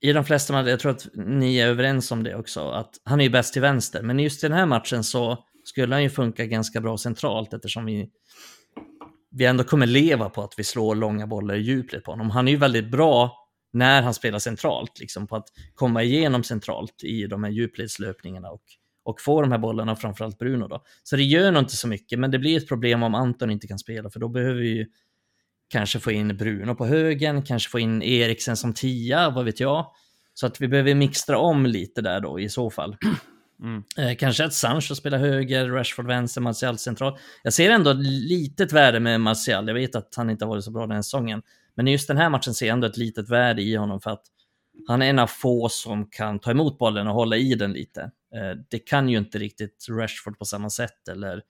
i de flesta matcher, jag tror att ni är överens om det också, att han är ju bäst till vänster. Men just i den här matchen så skulle han ju funka ganska bra centralt eftersom vi, vi ändå kommer leva på att vi slår långa bollar i djuplet på honom. Han är ju väldigt bra när han spelar centralt, liksom på att komma igenom centralt i de här djupledslöpningarna och, och få de här bollarna, framförallt Bruno då. Så det gör nog inte så mycket, men det blir ett problem om Anton inte kan spela, för då behöver vi ju kanske få in Bruno på högen, kanske få in Eriksen som tia, vad vet jag. Så att vi behöver mixtra om lite där då i så fall. Mm. Eh, kanske att Sancho spelar höger, Rashford vänster, Martial central. Jag ser ändå ett litet värde med Martial. Jag vet att han inte har varit så bra den här säsongen. Men i just den här matchen ser jag ändå ett litet värde i honom för att han är en av få som kan ta emot bollen och hålla i den lite. Eh, det kan ju inte riktigt Rashford på samma sätt eller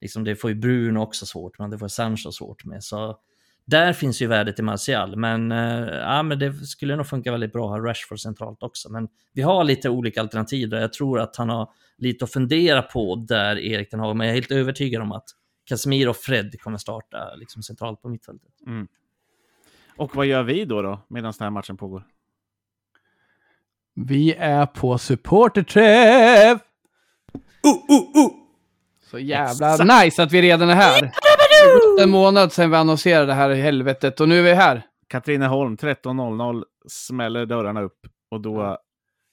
liksom det får ju Bruno också svårt, men det får Sancho svårt med. Så där finns ju värdet i Martial, men, eh, ja, men det skulle nog funka väldigt bra att ha Rashford centralt också. Men vi har lite olika alternativ där. Jag tror att han har lite att fundera på där Erik den har, men jag är helt övertygad om att Casemiro och Fred kommer starta liksom, centralt på mittfältet. Mm. Och vad gör vi då, då medan den här matchen pågår? Vi är på supporterträff! Uh, uh, uh. Så jävla Exakt. nice att vi redan är här en månad sedan vi annonserade det här i helvetet och nu är vi här. Katrineholm 13.00 smäller dörrarna upp och då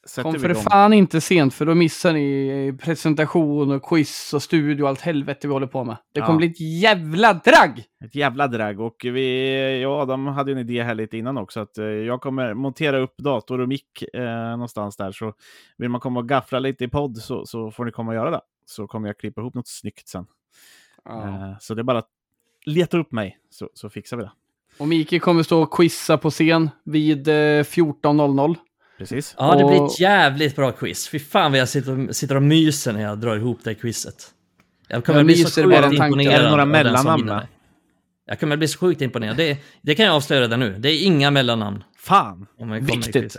sätter Kom för igång. fan inte sent för då missar ni presentation och quiz och studio och allt helvete vi håller på med. Det kommer Ja. bli ett jävla drag! Ett jävla drag. Och vi, ja, de hade en idé här lite innan också. Att eh, jag kommer montera upp dator och mick eh, någonstans där. Så vill man komma och gaffla lite i podd så, så får ni komma och göra det. Så kommer jag klippa ihop något snyggt sen. Eh, så det är bara att leta upp mig så, så fixar vi det. Och Miki kommer stå och quizza på scen vid eh, 14.00. Precis. Ja, det blir ett jävligt bra quiz. Fy fan vad jag sitter och, sitter och myser när jag drar ihop det quizet. Jag kommer Jag bli så sjukt imponerad. Är det några av den som mellannamn. Jag kommer bli så sjukt imponerad. Det, det kan jag avslöja redan nu. Det är inga mellannamn. Fan! Om jag kommer i Viktigt.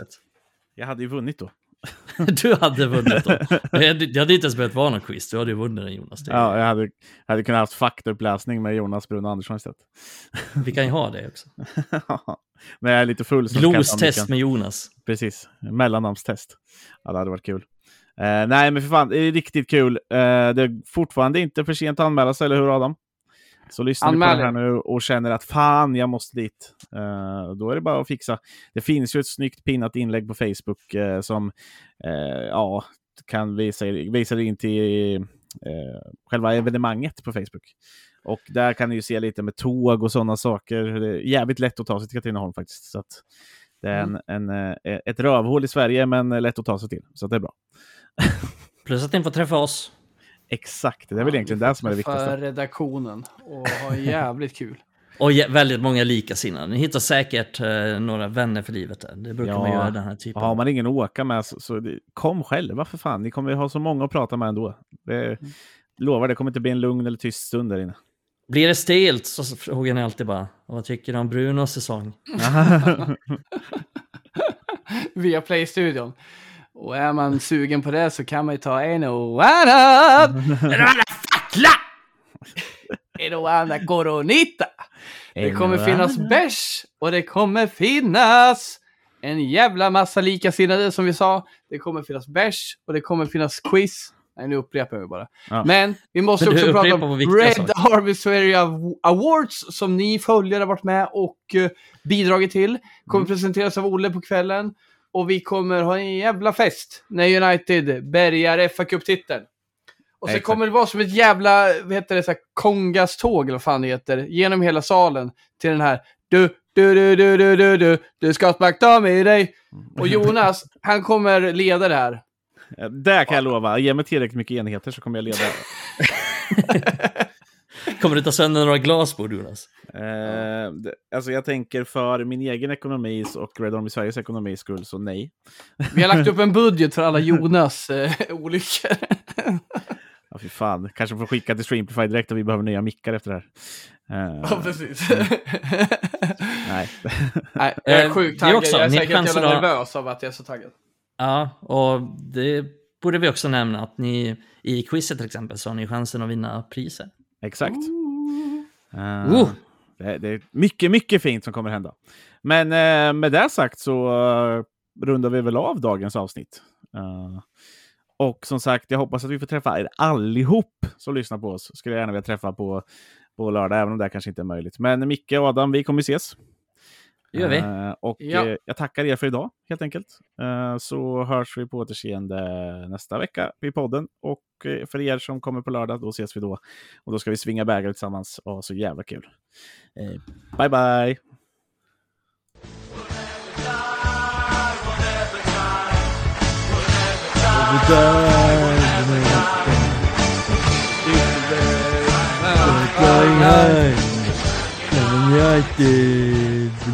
Jag hade ju vunnit då. Du hade vunnit då. Det hade inte ens behövt vara någon quiz. Du hade ju vunnit den Jonas. Ja, jag hade, hade kunnat haft faktauppläsning med Jonas Bruno Andersson istället. Vi kan ju ha det också. När jag är lite full. kan jag Glostest med Jonas. Precis, mellannamnstest. Ja, det hade varit kul. Eh, nej, men för fan, det är riktigt kul. Eh, det är fortfarande inte för sent att anmäla sig, eller hur Adam? Så lyssnar ni på det här nu och känner att fan, jag måste dit. Eh, då är det bara att fixa. Det finns ju ett snyggt pinnat inlägg på Facebook eh, som eh, ja, kan visa, visa er in till själva evenemanget på Facebook. Och där kan ni ju se lite med tåg och sådana saker. Det är jävligt lätt att ta sig till Katrineholm faktiskt. Så det är en, en, eh, ett rövhål i Sverige, men lätt att ta sig till. Så att det är bra. Plus att ni får träffa oss. Exakt, det är väl egentligen det som är det För viktigaste. redaktionen och ha jävligt kul. Och jä- väldigt många likasinnade. Ni hittar säkert eh, några vänner för livet. Där. Det brukar Ja. man göra den här typen. Har man ingen att åka med så, så det, kom själva för fan. Ni kommer ha så många att prata med ändå. Det, lovar, det kommer inte bli en lugn eller tyst stund där inne. Blir det stelt så frågar ni alltid bara vad tycker du om Brunos säsong? Via Play-studion. Och är man sugen på det så kan man ju ta en och. En och fackla! En och annan coronita. Det kommer finnas bärs och det kommer finnas en jävla massa likasinnade som vi sa. Det kommer finnas bärs och det kommer finnas quiz. Nej, nu upprepar mig bara. Ja. Men vi måste Men också prata om Red saker. Harvest Area Awards som ni följare har varit med och eh, bidragit till. Kommer Mm. presenteras av Olle på kvällen. Och vi kommer ha en jävla fest när United bärgar fa Cup-titeln. Och så Exakt. kommer det vara som ett jävla, vad heter det, så här, kongas tåg eller vad fan det heter, genom hela salen till den här du, du, du, du, du, du, du, du ska smaka med dig. Och Jonas, han kommer leda det här. Det kan jag lova. Ge mig tillräckligt mycket enheter så kommer jag leda. Kommer du ta sönder några glasbord Jonas? Eh, det, alltså jag tänker för min egen ekonomis och Red Army Sveriges ekonomis skull, så nej. Vi har lagt upp en budget för alla Jonas eh, olyckor. Ja, fy fan. Kanske får skicka till Streamplify direkt och vi behöver nya mickar efter det här. Eh, Ja, precis. nej. Nej, jag är Eh, sjukt taggad. också- jag är ni säkert chanser jävla att- nervös av att jag är så taggad. Ja, och det borde vi också nämna att ni i quizet till exempel så har ni chansen att vinna priser. Exakt. Eh, Oh. det, det är mycket, mycket fint som kommer hända. Men eh, med det sagt så eh, rundar vi väl av dagens avsnitt. Och som sagt, jag hoppas att vi får träffa er allihop som lyssnar på oss. Skulle jag gärna vilja träffa på, på lördag, även om det kanske inte är möjligt. Men Micke och Adam, vi kommer ses. Det gör vi. Eh, och Ja. eh, jag tackar er för idag, helt enkelt. Eh, så hörs vi på återseende nästa vecka i podden. Och för er som kommer på lördag, då ses vi då. Och då ska vi svinga bägare tillsammans och så jävla kul. Eh, bye, bye! United,